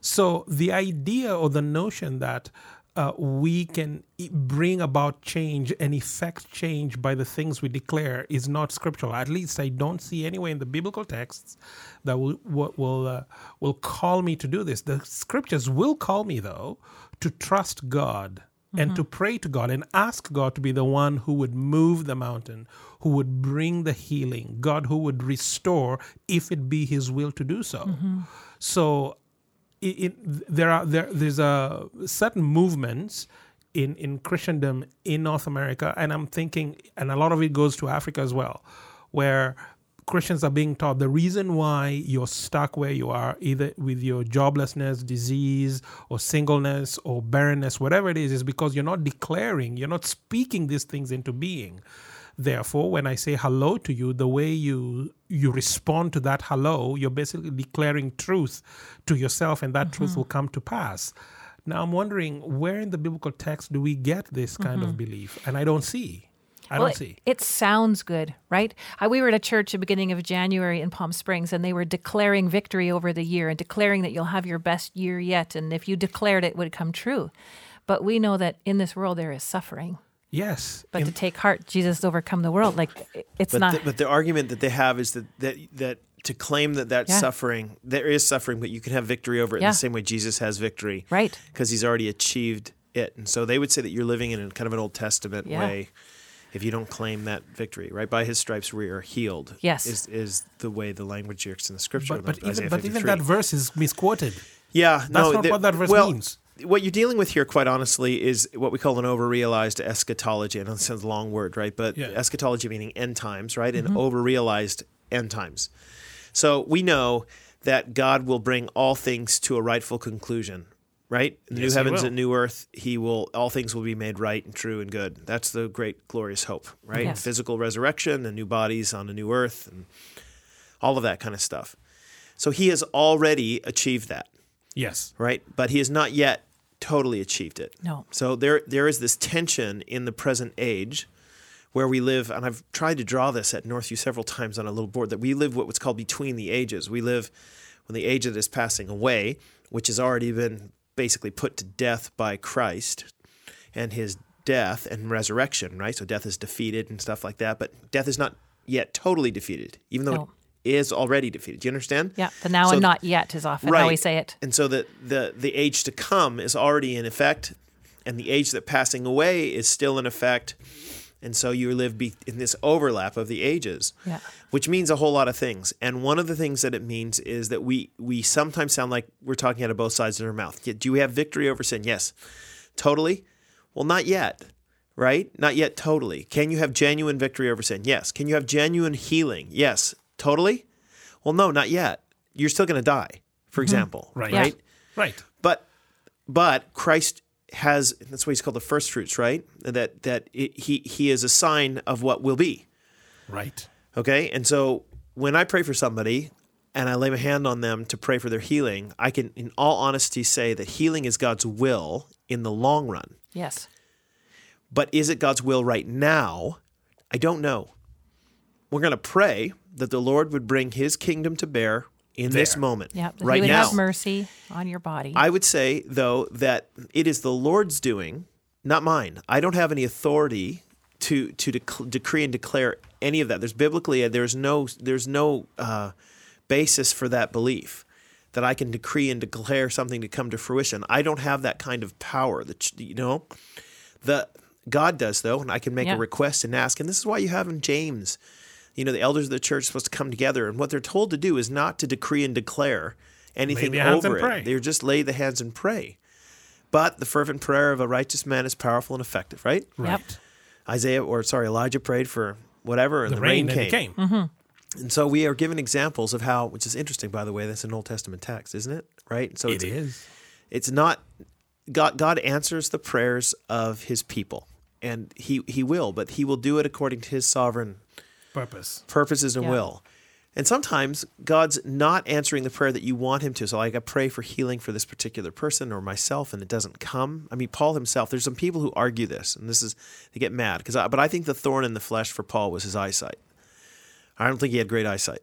[SPEAKER 3] So the idea or the notion that uh, we can bring about change and effect change by the things we declare is not scriptural. At least I don't see anywhere in the biblical texts that will will will, uh, will call me to do this. The scriptures will call me though to trust God and to pray to God and ask God to be the one who would move the mountain, who would bring the healing, God who would restore if it be His will to do so. So it, it, there are there there's a certain movements in in Christendom in North America, and I'm thinking, and a lot of it goes to Africa as well, where Christians are being taught the reason why you're stuck where you are, either with your joblessness, disease, or singleness, or barrenness, whatever it is, is because you're not declaring, you're not speaking these things into being. Therefore, when I say hello to you, the way you you respond to that hello, you're basically declaring truth to yourself, and that mm-hmm. truth will come to pass. Now, I'm wondering where in the biblical text do we get this kind mm-hmm. of belief? And I don't see. I well, don't see.
[SPEAKER 2] It, it sounds good, right? I, we were at a church at the beginning of January in Palm Springs, and they were declaring victory over the year and declaring that you'll have your best year yet. And if you declared it, it would come true. But we know that in this world there is suffering.
[SPEAKER 3] Yes.
[SPEAKER 2] But in, to take heart, Jesus has overcome the world. Like it's
[SPEAKER 1] but
[SPEAKER 2] not.
[SPEAKER 1] The, but the argument that they have is that that that to claim that that yeah. suffering, there is suffering, but you can have victory over it yeah. in the same way Jesus has victory,
[SPEAKER 2] right?
[SPEAKER 1] Because he's already achieved it, and so they would say that you're living in kind of an Old Testament yeah. way if you don't claim that victory, right? By his stripes we are healed.
[SPEAKER 2] Yes,
[SPEAKER 1] is is the way the language works in the scripture.
[SPEAKER 3] But, but even, but even that verse is misquoted.
[SPEAKER 1] Yeah,
[SPEAKER 3] that's
[SPEAKER 1] no,
[SPEAKER 3] not
[SPEAKER 1] the,
[SPEAKER 3] what that verse
[SPEAKER 1] well,
[SPEAKER 3] means.
[SPEAKER 1] What you're dealing with here, quite honestly, is what we call an overrealized eschatology. I know it sounds a long word, right? But yeah. eschatology meaning end times, right? Mm-hmm. And overrealized end times. So we know that God will bring all things to a rightful conclusion, right? Yes, new heavens and new earth, he will all things will be made right and true and good. That's the great glorious hope, right? Yes. Physical resurrection and new bodies on a new earth and all of that kind of stuff. So he has already achieved that.
[SPEAKER 3] Yes.
[SPEAKER 1] Right? But he has not yet totally achieved it.
[SPEAKER 2] No.
[SPEAKER 1] So there there is this tension in the present age where we live, and I've tried to draw this at Northview several times on a little board, that we live what was called between the ages. We live when the age that is passing away, which has already been basically put to death by Christ and his death and resurrection, right? So death is defeated and stuff like that, but death is not yet totally defeated, even though no. Is already defeated. Do you understand?
[SPEAKER 2] Yeah, the now so, and not yet is often right. how we say it.
[SPEAKER 1] And so the, the the age to come is already in effect, and the age that passing away is still in effect and so you live be- in this overlap of the ages,
[SPEAKER 2] yeah.
[SPEAKER 1] which means a whole lot of things. And one of the things that it means is that we we sometimes sound like we're talking out of both sides of our mouth. Do we have victory over sin? Yes, totally. Well, not yet, right? Not yet, totally. Can you have genuine victory over sin? Yes. Can you have genuine healing? Yes, totally. Well, no, not yet. You're still going to die, for mm-hmm. example.
[SPEAKER 3] Right.
[SPEAKER 1] Right. Yeah.
[SPEAKER 3] Right.
[SPEAKER 1] But but Christ has that's why he's called the first fruits, right? That that it, he he is a sign of what will be.
[SPEAKER 3] Right.
[SPEAKER 1] Okay? And so when I pray for somebody and I lay my hand on them to pray for their healing, I can in all honesty say that healing is God's will in the long run.
[SPEAKER 2] Yes.
[SPEAKER 1] But is it God's will right now? I don't know. We're going to pray that the Lord would bring his kingdom to bear in there. this moment.
[SPEAKER 2] Yeah,
[SPEAKER 1] right
[SPEAKER 2] he would
[SPEAKER 1] now.
[SPEAKER 2] have mercy on your body.
[SPEAKER 1] I would say though that it is the Lord's doing, not mine. I don't have any authority to to dec- decree and declare any of that. There's biblically there's no there's no uh, basis for that belief that I can decree and declare something to come to fruition. I don't have that kind of power. That you know, the God does though, and I can make yeah. a request and ask. And this is why you have in James you know, the elders of the church are supposed to come together, and what they're told to do is not to decree and declare anything over it.
[SPEAKER 3] Pray.
[SPEAKER 1] They're just lay the hands and pray. But the fervent prayer of a righteous man is powerful and effective, right?
[SPEAKER 3] Right. Yep.
[SPEAKER 1] Isaiah, or sorry, Elijah prayed for whatever, and the, the rain, rain, came.
[SPEAKER 3] came.
[SPEAKER 2] Mm-hmm.
[SPEAKER 1] And so we are given examples of how, which is interesting, by the way, that's an Old Testament text, isn't it? Right?
[SPEAKER 3] So it it's, is.
[SPEAKER 1] It's not God. God answers the prayers of His people, and He He will, but He will do it according to His sovereign
[SPEAKER 3] purpose,
[SPEAKER 1] purposes, and yeah. will. And sometimes God's not answering the prayer that you want Him to. So, like, I pray for healing for this particular person or myself, and it doesn't come. I mean, Paul himself. There's some people who argue this, and this is they get mad because. But I think the thorn in the flesh for Paul was his eyesight. I don't think he had great eyesight,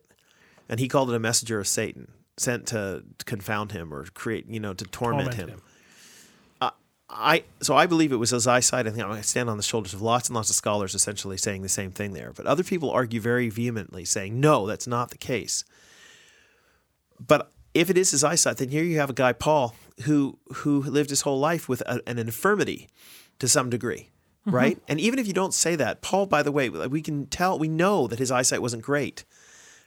[SPEAKER 1] and he called it a messenger of Satan, sent to confound him or create, you know, to torment, torment him. him. I so I believe it was as I cite. I think I stand on the shoulders of lots and lots of scholars essentially saying the same thing there. But other people argue very vehemently, saying no, that's not the case. But if it is his eyesight, then here you have a guy Paul who who lived his whole life with a, an infirmity to some degree, mm-hmm. right? And even if you don't say that, Paul, by the way, we can tell, we know that his eyesight wasn't great,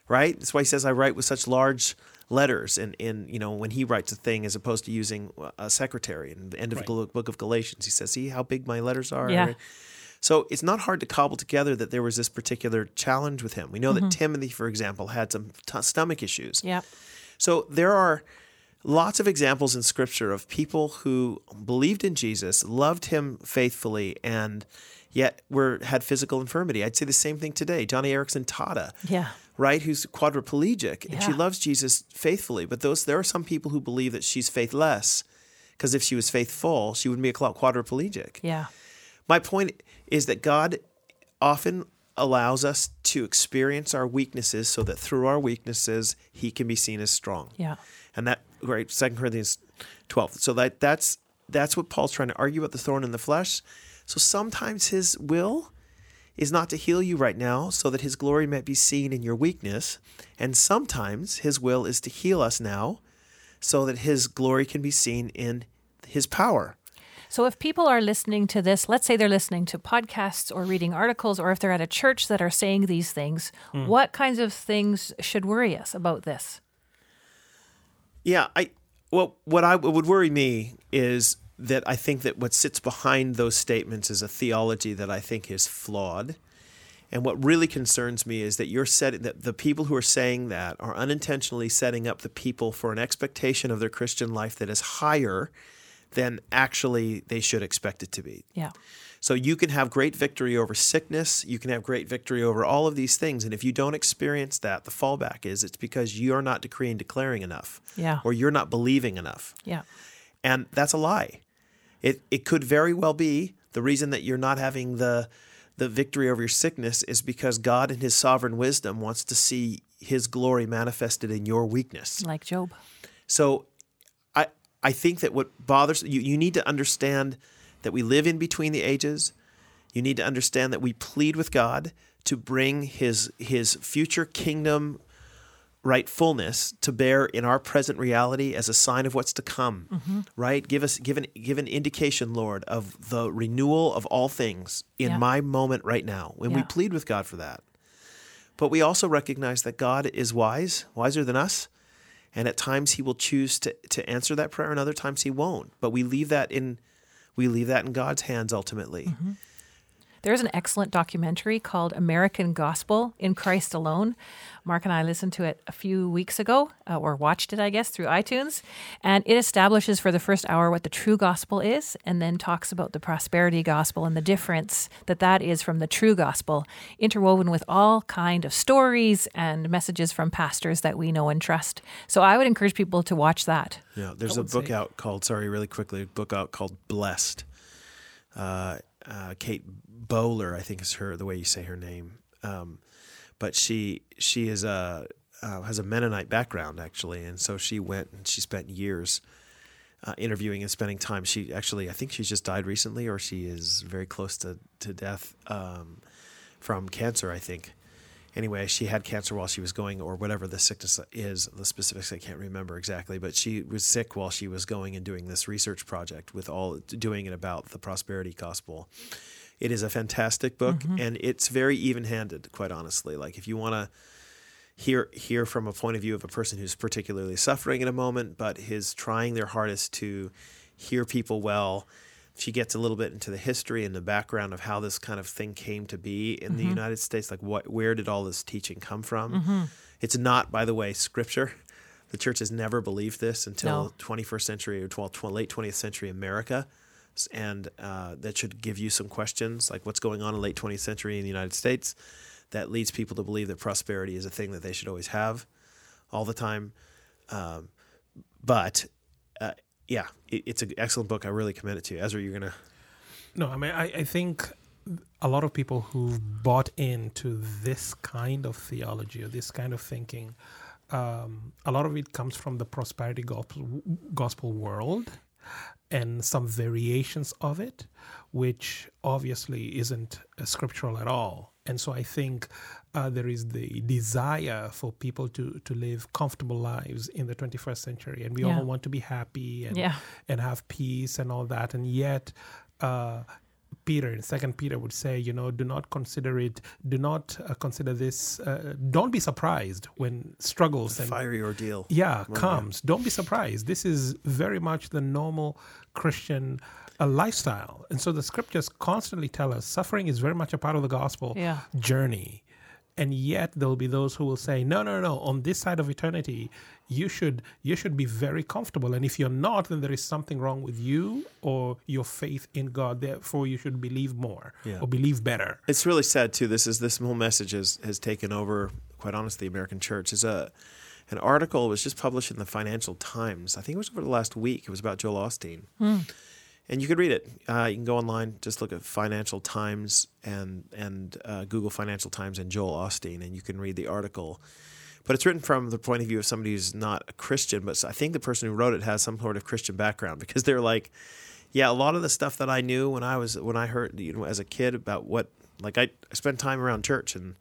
[SPEAKER 1] right? That's why he says, "I write with such large." Letters in, in you know when he writes a thing as opposed to using a secretary in the end of right. the book of galatians he says see how big my letters are
[SPEAKER 2] yeah.
[SPEAKER 1] So it's not hard to cobble together that there was this particular challenge with him. We know that mm-hmm. Timothy, for example, had some t- stomach issues.
[SPEAKER 2] Yeah.
[SPEAKER 1] So there are lots of examples in scripture of people who believed in Jesus, loved him faithfully, and yet were had physical infirmity. I'd say the same thing today. Joni Eareckson Tada,
[SPEAKER 2] Yeah.
[SPEAKER 1] right, who's quadriplegic, and she loves Jesus faithfully. But those there are some people who believe that she's faithless, because if she was faithful, she wouldn't be a quadriplegic.
[SPEAKER 2] Yeah.
[SPEAKER 1] My point is that God often allows us to experience our weaknesses so that through our weaknesses he can be seen as strong.
[SPEAKER 2] Yeah.
[SPEAKER 1] And that right, Second Corinthians twelve. So that that's that's what Paul's trying to argue about the thorn in the flesh. So sometimes his will is not to heal you right now so that his glory might be seen in your weakness. And sometimes his will is to heal us now so that his glory can be seen in his power.
[SPEAKER 2] So, if people are listening to this, let's say they're listening to podcasts or reading articles, or if they're at a church that are saying these things, hmm. what kinds of things should worry us about this?
[SPEAKER 1] Yeah, I well, what I what would worry me is that I think that what sits behind those statements is a theology that I think is flawed. And what really concerns me is that you're setting that the people who are saying that are unintentionally setting up the people for an expectation of their Christian life that is higher than actually they should expect it to be.
[SPEAKER 2] Yeah.
[SPEAKER 1] So you can have great victory over sickness, you can have great victory over all of these things and if you don't experience that, the fallback is it's because you're not decreeing declaring enough
[SPEAKER 2] Yeah.
[SPEAKER 1] or you're not believing enough.
[SPEAKER 2] Yeah.
[SPEAKER 1] And that's a lie. It it could very well be the reason that you're not having the the victory over your sickness is because God in his sovereign wisdom wants to see his glory manifested in your weakness.
[SPEAKER 2] Like Job.
[SPEAKER 1] So I I think that what bothers you you need to understand that we live in between the ages. You need to understand that we plead with God to bring his his future kingdom rightfulness to bear in our present reality as a sign of what's to come. Mm-hmm. Right? Give us give an give an indication, Lord, of the renewal of all things in
[SPEAKER 2] Yeah.
[SPEAKER 1] my moment right now. When we plead with God for that. But we also recognize that God is wise, wiser than us. And at times he will choose to, to answer that prayer and other times he won't. But we leave that in we leave that in God's hands ultimately. Mm-hmm.
[SPEAKER 2] There's an excellent documentary called American Gospel in Christ Alone. Mark and I listened to it a few weeks ago, uh, or watched it, I guess, through iTunes. And it establishes for the first hour what the true gospel is, and then talks about the prosperity gospel and the difference that that is from the true gospel, interwoven with all kind of stories and messages from pastors that we know and trust. So I would encourage people to watch that.
[SPEAKER 1] Yeah, there's a book
[SPEAKER 3] say-
[SPEAKER 1] out called sorry, really quickly, a book out called Blessed. Uh, uh, Kate Bowler, I think is her the way you say her name. Um, but she she is a uh, has a Mennonite background actually, and so she went and she spent years uh, interviewing and spending time. She actually, I think she's just died recently, or she is very close to to death um, from cancer. I think. Anyway, she had cancer while she was going, or whatever the sickness is. The specifics I can't remember exactly, but she was sick while she was going and doing this research project with all doing it about the prosperity gospel. It is a fantastic book, mm-hmm. and it's very even-handed. Quite honestly, like if you want to hear hear from a point of view of a person who's particularly suffering in a moment, but is trying their hardest to hear people well. She gets a little bit into the history and the background of how this kind of thing came to be in the United States. Like, what, where did all this teaching come from? It's not, by the way, scripture. The church has never believed this until
[SPEAKER 2] No.
[SPEAKER 1] 21st century or 12, 12 late 20th century America. And uh, that should give you some questions, like what's going on in late 20th century in the United States that leads people to believe that prosperity is a thing that they should always have all the time. Um, but uh, yeah, it, it's an excellent book. I really commend it to you. Ezra, you're to.
[SPEAKER 3] No, I mean, I, I think a lot of people who've bought into this kind of theology or this kind of thinking, um, a lot of it comes from the prosperity gospel, gospel world and some variations of it, which obviously isn't uh, scriptural at all. And so I think uh, there is the desire for people to, to live comfortable lives in the 21st century. And we
[SPEAKER 2] Yeah.
[SPEAKER 3] all want to be happy and,
[SPEAKER 2] Yeah.
[SPEAKER 3] and have peace and all that. And yet, uh, Peter in Second Peter would say, you know, do not consider it, do not uh, consider this, uh, don't be surprised when struggles and
[SPEAKER 1] Fiery ordeal.
[SPEAKER 3] yeah comes. Don't be surprised. This is very much the normal Christian uh, lifestyle, and so the scriptures constantly tell us suffering is very much a part of the gospel
[SPEAKER 2] Yeah.
[SPEAKER 3] journey. And yet there'll be those who will say, no, no, no. On this side of eternity, you should you should be very comfortable. And if you're not, then there is something wrong with you or your faith in God. Therefore, you should believe more
[SPEAKER 1] Yeah.
[SPEAKER 3] or believe better.
[SPEAKER 1] It's really sad too. This is this whole message has has taken over. Quite honestly, the American church is a an article was just published in the Financial Times. I think it was over the last week. It was about Joel Osteen, hmm. And you could read it. Uh, you can go online, just look at Financial Times and and uh, Google Financial Times and Joel Osteen, and you can read the article. But it's written from the point of view of somebody who's not a Christian, but I think the person who wrote it has some sort of Christian background because they're like, yeah, a lot of the stuff that I knew when I was when I heard you know as a kid about what like I, I spent time around church and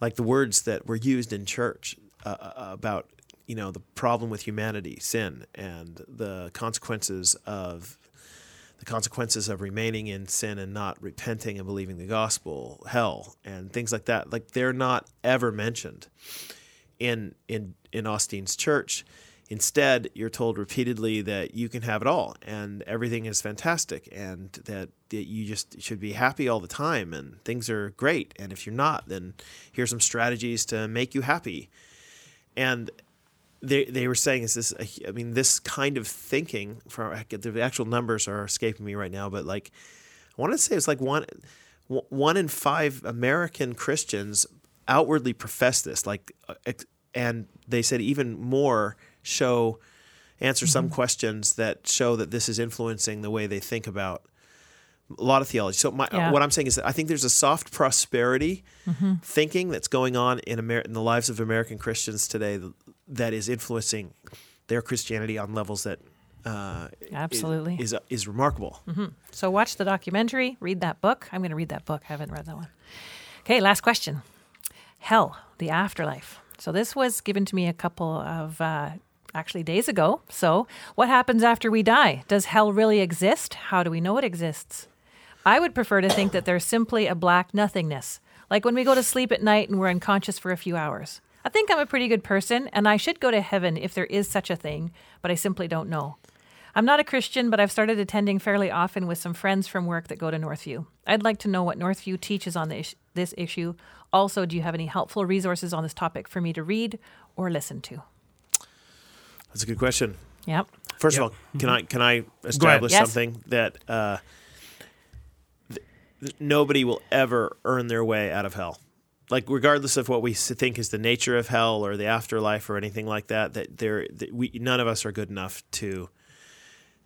[SPEAKER 1] like the words that were used in church uh, uh, about you know the problem with humanity, sin, and the consequences of the consequences of remaining in sin and not repenting and believing the gospel, hell, and things like that. Like they're not ever mentioned in in in Osteen's church. Instead, you're told repeatedly that you can have it all and everything is fantastic and that, that you just should be happy all the time and things are great. And if you're not, then here's some strategies to make you happy. And they they were saying is this I mean this kind of thinking for the actual numbers are escaping me right now, but like I want to say it's like one one in five American Christians outwardly profess this, like, uh, and they said even more show answer some questions that show that this is influencing the way they think about a lot of theology. So my,
[SPEAKER 2] Yeah.
[SPEAKER 1] what I'm saying is that I think there's a soft prosperity thinking that's going on in Amer- in the lives of American Christians today that is influencing their Christianity on levels that uh,
[SPEAKER 2] Absolutely.
[SPEAKER 1] is is remarkable.
[SPEAKER 2] So watch the documentary, read that book. I'm going to read that book. I haven't read that one. Okay, last question. Hell, the afterlife. So this was given to me a couple of uh, actually days ago. So what happens after we die? Does hell really exist? How do we know it exists? I would prefer to think that there's simply a black nothingness, like when we go to sleep at night and we're unconscious for a few hours. I think I'm a pretty good person, and I should go to heaven if there is such a thing, but I simply don't know. I'm not a Christian, but I've started attending fairly often with some friends from work that go to Northview. I'd like to know what Northview teaches on this, this issue. Also, do you have any helpful resources on this topic for me to read or listen to?
[SPEAKER 1] That's a good question.
[SPEAKER 2] Yep.
[SPEAKER 1] First
[SPEAKER 3] Yep.
[SPEAKER 1] of all, can I can I establish
[SPEAKER 2] Yes.
[SPEAKER 1] something that uh, th- th- nobody will ever earn their way out of hell? Like regardless of what we think is the nature of hell or the afterlife or anything like that, that there that we none of us are good enough to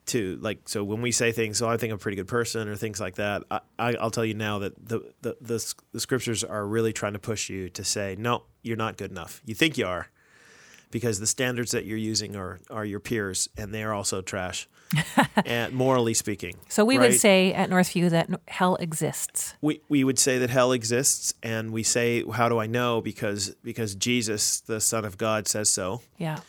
[SPEAKER 1] to like. So when we say things, so I think I'm a pretty good person or things like that, I, I, I'll tell you now that the, the the the scriptures are really trying to push you to say no, you're not good enough. You think you are because the standards that you're using are are your peers and they are also trash and morally speaking
[SPEAKER 2] So we
[SPEAKER 1] right?
[SPEAKER 2] would say at Northview that hell exists.
[SPEAKER 1] we, we would say that hell exists and we say how do i know because because jesus the son of god says so
[SPEAKER 2] Yeah.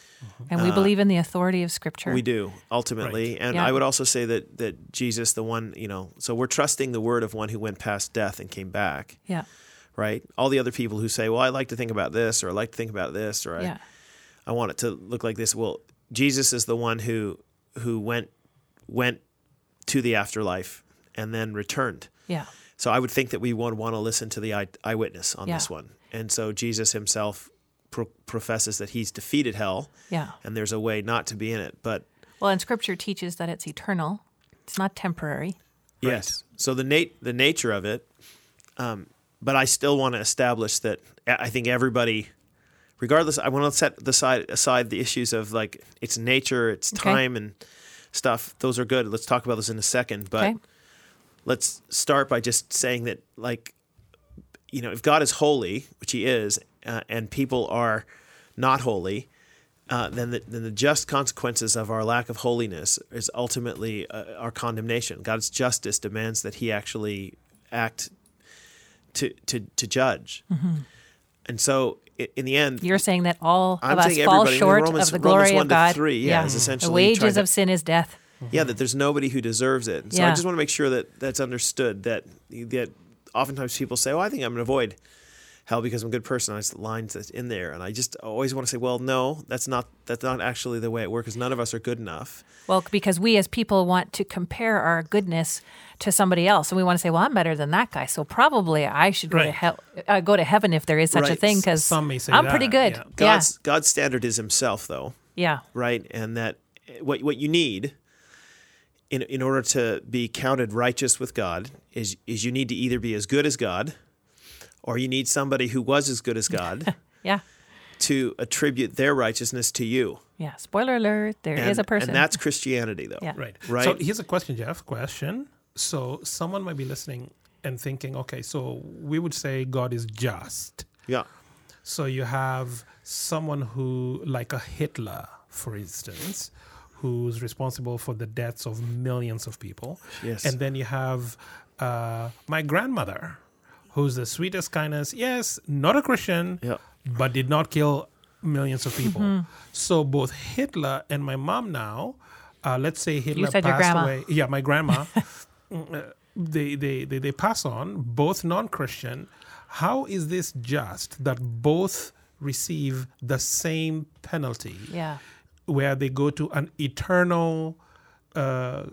[SPEAKER 2] And we believe in the authority of Scripture.
[SPEAKER 1] Uh, we do ultimately and
[SPEAKER 2] Yeah.
[SPEAKER 1] i would also say that that jesus the one you know so we're trusting the word of one who went past death and came back
[SPEAKER 2] Yeah.
[SPEAKER 1] right all the other people who say well i like to think about this or i like to think about this or I,
[SPEAKER 2] Yeah.
[SPEAKER 1] I want it to look like this. Well, Jesus is the one who who went went to the afterlife and then returned.
[SPEAKER 2] Yeah.
[SPEAKER 1] So I would think that we would want to listen to the eye, eyewitness on this one. And so Jesus himself pro- professes that he's defeated hell
[SPEAKER 2] Yeah.
[SPEAKER 1] and there's a way not to be in it. But
[SPEAKER 2] Well, and Scripture teaches that it's eternal. It's not temporary.
[SPEAKER 1] Yes. So the nat- the nature of it, um, but I still want to establish that I I think everybody, regardless, I want to set the side aside the issues of like its nature, its
[SPEAKER 2] Okay.
[SPEAKER 1] time, and stuff. Those are good. Let's talk about those in a second. But
[SPEAKER 2] Okay.
[SPEAKER 1] let's start by just saying that, like, you know, if God is holy, which He is, uh, and people are not holy. Uh, then, the, then the just consequences of our lack of holiness is ultimately uh, our condemnation. God's justice demands that He actually act to to, to judge. And so, in the end,
[SPEAKER 2] You're saying that all
[SPEAKER 1] I'm
[SPEAKER 2] of us fall short
[SPEAKER 1] Romans-
[SPEAKER 2] of the glory
[SPEAKER 1] 1
[SPEAKER 2] of
[SPEAKER 1] to
[SPEAKER 2] God.
[SPEAKER 1] 3, yeah, is essentially trying
[SPEAKER 2] wages
[SPEAKER 1] to-
[SPEAKER 2] of sin is death.
[SPEAKER 1] Yeah, that there's nobody who deserves it. So I just want to make sure that that's understood. That that oftentimes people say, "Oh, I think I'm going to avoid hell because I'm a good person." I just lines that's in there, and I just always want to say, "Well, no, that's not that's not actually the way it works. Because none of us are good enough."
[SPEAKER 2] Well, because we as people want to compare our goodness to somebody else, and we want to say, "Well, I'm better than that guy, so probably I should go to hell, uh, go to heaven if there is such a thing." Because
[SPEAKER 3] Some may say
[SPEAKER 2] I'm
[SPEAKER 3] that,
[SPEAKER 2] pretty good.
[SPEAKER 3] yeah.
[SPEAKER 2] Yeah,
[SPEAKER 1] God's God's standard is Himself, though.
[SPEAKER 2] yeah,
[SPEAKER 1] right? And that what what you need in in order to be counted righteous with God is is you need to either be as good as God, or you need somebody who was as good as God
[SPEAKER 2] yeah,
[SPEAKER 1] to attribute their righteousness to you.
[SPEAKER 2] yeah. Spoiler alert: There is
[SPEAKER 1] And,
[SPEAKER 2] a person.
[SPEAKER 1] and that's Christianity, though.
[SPEAKER 2] Yeah.
[SPEAKER 3] Right.
[SPEAKER 1] Right.
[SPEAKER 3] So here's a question, Jeff. Question. So someone might be listening and thinking, okay, so we would say God is just.
[SPEAKER 1] Yeah.
[SPEAKER 3] So you have someone who, like a Hitler, for instance, who's responsible for the deaths of millions of people.
[SPEAKER 1] Yes.
[SPEAKER 3] And then you have uh, my grandmother, who's the sweetest kindness. Yes, not a Christian,
[SPEAKER 1] Yeah.
[SPEAKER 3] but did not kill millions of people. So both Hitler and my mom now, uh, let's say Hitler
[SPEAKER 2] said
[SPEAKER 3] passed
[SPEAKER 2] grandma.
[SPEAKER 3] away. Yeah, my grandma. mm, uh, they, they, they, they pass on, both non Christian. How is this just that both receive the same penalty?
[SPEAKER 2] yeah,
[SPEAKER 3] where they go to an eternal uh,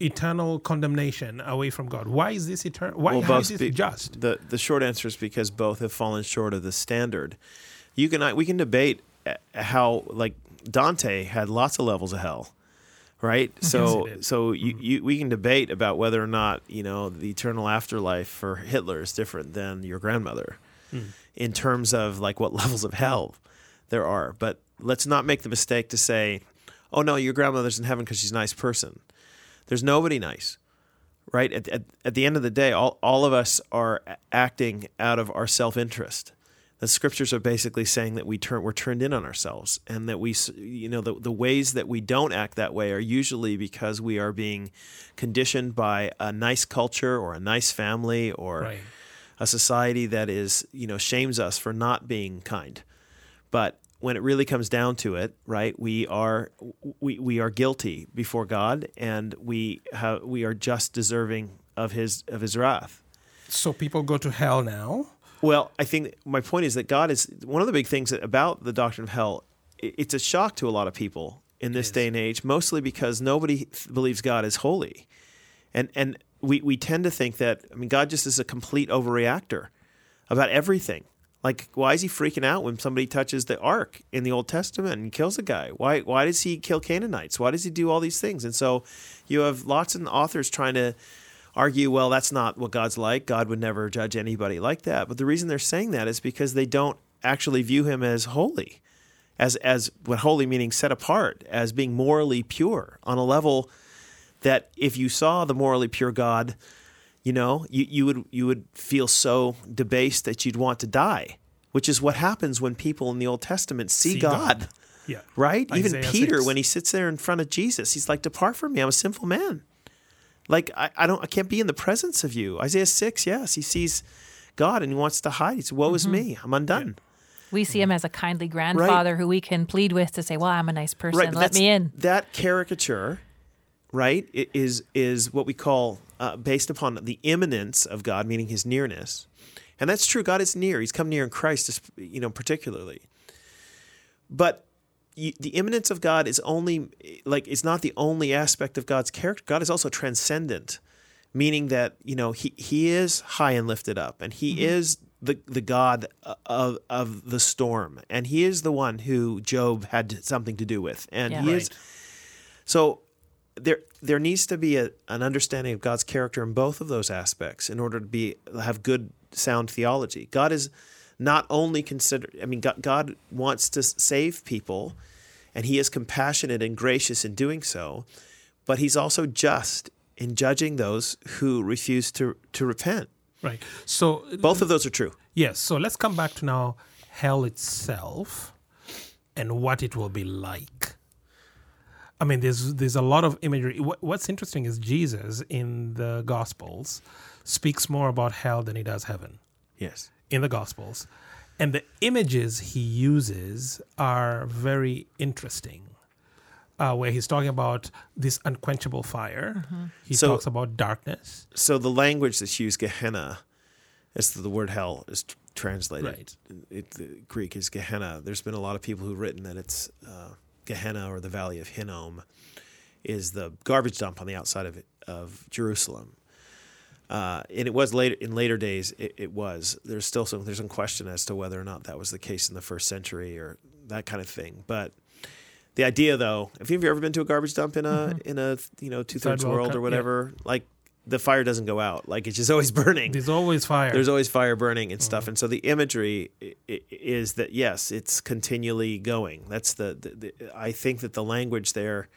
[SPEAKER 3] eternal condemnation away from God. Why is this eternal? Why
[SPEAKER 1] Well,
[SPEAKER 3] is this
[SPEAKER 1] be-
[SPEAKER 3] just?
[SPEAKER 1] The the short answer is because both have fallen short of the standard. You can I- we can debate uh, how like Dante had lots of levels of hell, right? So
[SPEAKER 3] did.
[SPEAKER 1] so you, you we can debate about whether or not you know the eternal afterlife for Hitler is different than your grandmother in terms of like what levels of hell there are. But let's not make the mistake to say, oh no, your grandmother's in heaven because she's a nice person. There's nobody nice right? At, at, at the end of the day, all, all of us are acting out of our self interest. The scriptures are basically saying that we turn we're turned in on ourselves, and that we, you know, the, the ways that we don't act that way are usually because we are being conditioned by a nice culture or a nice family or
[SPEAKER 3] Right.
[SPEAKER 1] a society that is, you know, shames us for not being kind. But when it really comes down to it, right, we are we, we are guilty before God, and we have we are just deserving of his of his wrath.
[SPEAKER 3] So people go to hell now.
[SPEAKER 1] Well, I think my point is that God is one of the big things about the doctrine of hell. It's a shock to a lot of people in this day and age, mostly because nobody th- believes God is holy, and and we we tend to think that I mean God just is a complete overreactor about everything. Like, why is he freaking out when somebody touches the ark in the Old Testament and kills a guy? Why why does he kill Canaanites? Why does he do all these things? And so, you have lots of authors trying to argue, well, that's not what God's like. God would never judge anybody like that. But the reason they're saying that is because they don't actually view him as holy, as as what holy meaning set apart, as being morally pure on a level that if you saw the morally pure God, you know, you, you would you would feel so debased that you'd want to die, which is what happens when people in the Old Testament see,
[SPEAKER 3] See
[SPEAKER 1] God.
[SPEAKER 3] God. Yeah.
[SPEAKER 1] Right? Even Peter,
[SPEAKER 3] 6.
[SPEAKER 1] when he sits there in front of Jesus, he's like, Depart from me, I'm a sinful man. Like I, I don't I can't be in the presence of you. Isaiah six, yes. He sees God and he wants to hide. He says, Woe is mm-hmm. me, I'm undone.
[SPEAKER 2] we see him as a kindly grandfather who we can plead with to say, "Well, I'm a nice person.
[SPEAKER 1] Right,
[SPEAKER 2] Let me in."
[SPEAKER 1] That caricature, right, is is what we call uh, based upon the immanence of God, meaning His nearness, and that's true. God is near. He's come near in Christ, you know, particularly. But you, the immanence of God is only like it's not the only aspect of God's character. God is also transcendent, meaning that you know He He is high and lifted up, and He is the the God of of the storm, and He is the one who Job had something to do with, and
[SPEAKER 2] Yeah.
[SPEAKER 1] He is so there there needs to be a, an understanding of God's character in both of those aspects in order to be have good sound theology. God is not only considered I mean God, God wants to save people and he is compassionate and gracious in doing so, but he's also just in judging those who refuse to to repent.
[SPEAKER 3] Right. So
[SPEAKER 1] Both of those are true.
[SPEAKER 3] yes. So let's come back to now hell itself and what it will be like. I mean, there's there's a lot of imagery. What's interesting is Jesus in the Gospels speaks more about hell than he does heaven.
[SPEAKER 1] Yes.
[SPEAKER 3] in the Gospels. And the images he uses are very interesting. uh, where he's talking about this unquenchable fire. He
[SPEAKER 1] So-
[SPEAKER 3] talks about darkness.
[SPEAKER 1] So the language that's used, Gehenna, as the word hell is translated.
[SPEAKER 3] Right.
[SPEAKER 1] It, the Greek is Gehenna. There's been a lot of people who've written that it's uh, Gehenna or the Valley of Hinnom is the garbage dump on the outside of of Jerusalem. Uh, and it was later in later days. It, it was. There's still some there's some question as to whether or not that was the case in the first century or that kind of thing. But the idea, though, have you've ever been to a garbage dump in a in a you know two thirds
[SPEAKER 3] world
[SPEAKER 1] or
[SPEAKER 3] yeah.
[SPEAKER 1] whatever? Like the fire doesn't go out. Like it's just always burning.
[SPEAKER 3] There's always fire.
[SPEAKER 1] There's always fire burning and stuff. Mm-hmm. And so the imagery is that yes, it's continually going. That's the, the, the I think that the language there,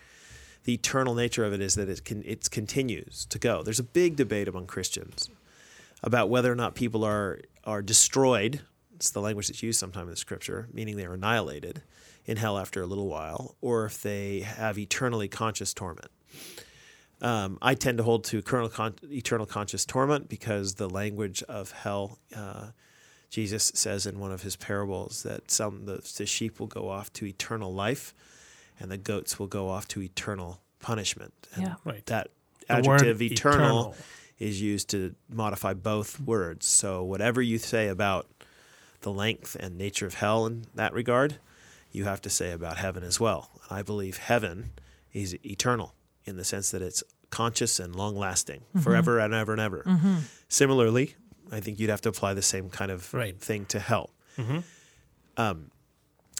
[SPEAKER 1] the eternal nature of it is that it can it continues to go. There's a big debate among Christians about whether or not people are are destroyed. It's the language that's used sometimes in the scripture, meaning they are annihilated in hell after a little while, or if they have eternally conscious torment. Um, I tend to hold to eternal, con- eternal conscious torment because the language of hell, uh, Jesus says in one of his parables that some the, the sheep will go off to eternal life, and the goats will go off to eternal punishment. And
[SPEAKER 2] Yeah.
[SPEAKER 3] Right.
[SPEAKER 1] that
[SPEAKER 3] The word
[SPEAKER 1] adjective eternal,
[SPEAKER 3] eternal.
[SPEAKER 1] is used to modify both words. So whatever you say about the length and nature of hell in that regard, you have to say about heaven as well. I believe heaven is eternal in the sense that it's conscious and long lasting, forever and ever and ever. Similarly, I think you'd have to apply the same kind of
[SPEAKER 3] Right.
[SPEAKER 1] thing to hell. Um,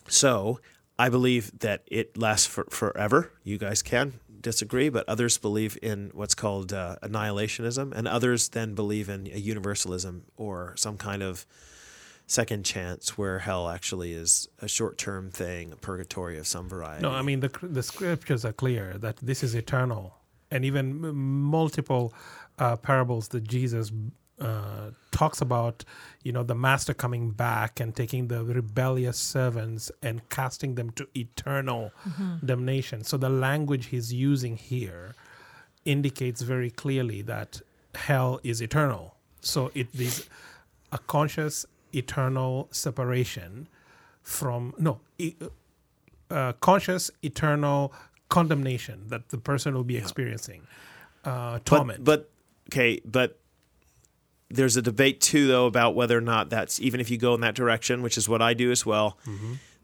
[SPEAKER 1] so I believe that it lasts for, forever. You guys can disagree, but others believe in what's called uh, annihilationism, and others then believe in a universalism or some kind of second chance where hell actually is a short term thing, a purgatory of some variety.
[SPEAKER 3] No, I mean the the scriptures are clear that this is eternal, and even m- multiple uh, parables that Jesus uh, talks about, you know, the master coming back and taking the rebellious servants and casting them to eternal damnation. So the language he's using here indicates very clearly that hell is eternal. So it is a conscious eternal separation from no e- uh, conscious eternal condemnation that the person will be experiencing uh, torment
[SPEAKER 1] but okay, but there's a debate too, though, about whether or not that's even if you go in that direction, which is what I do as well.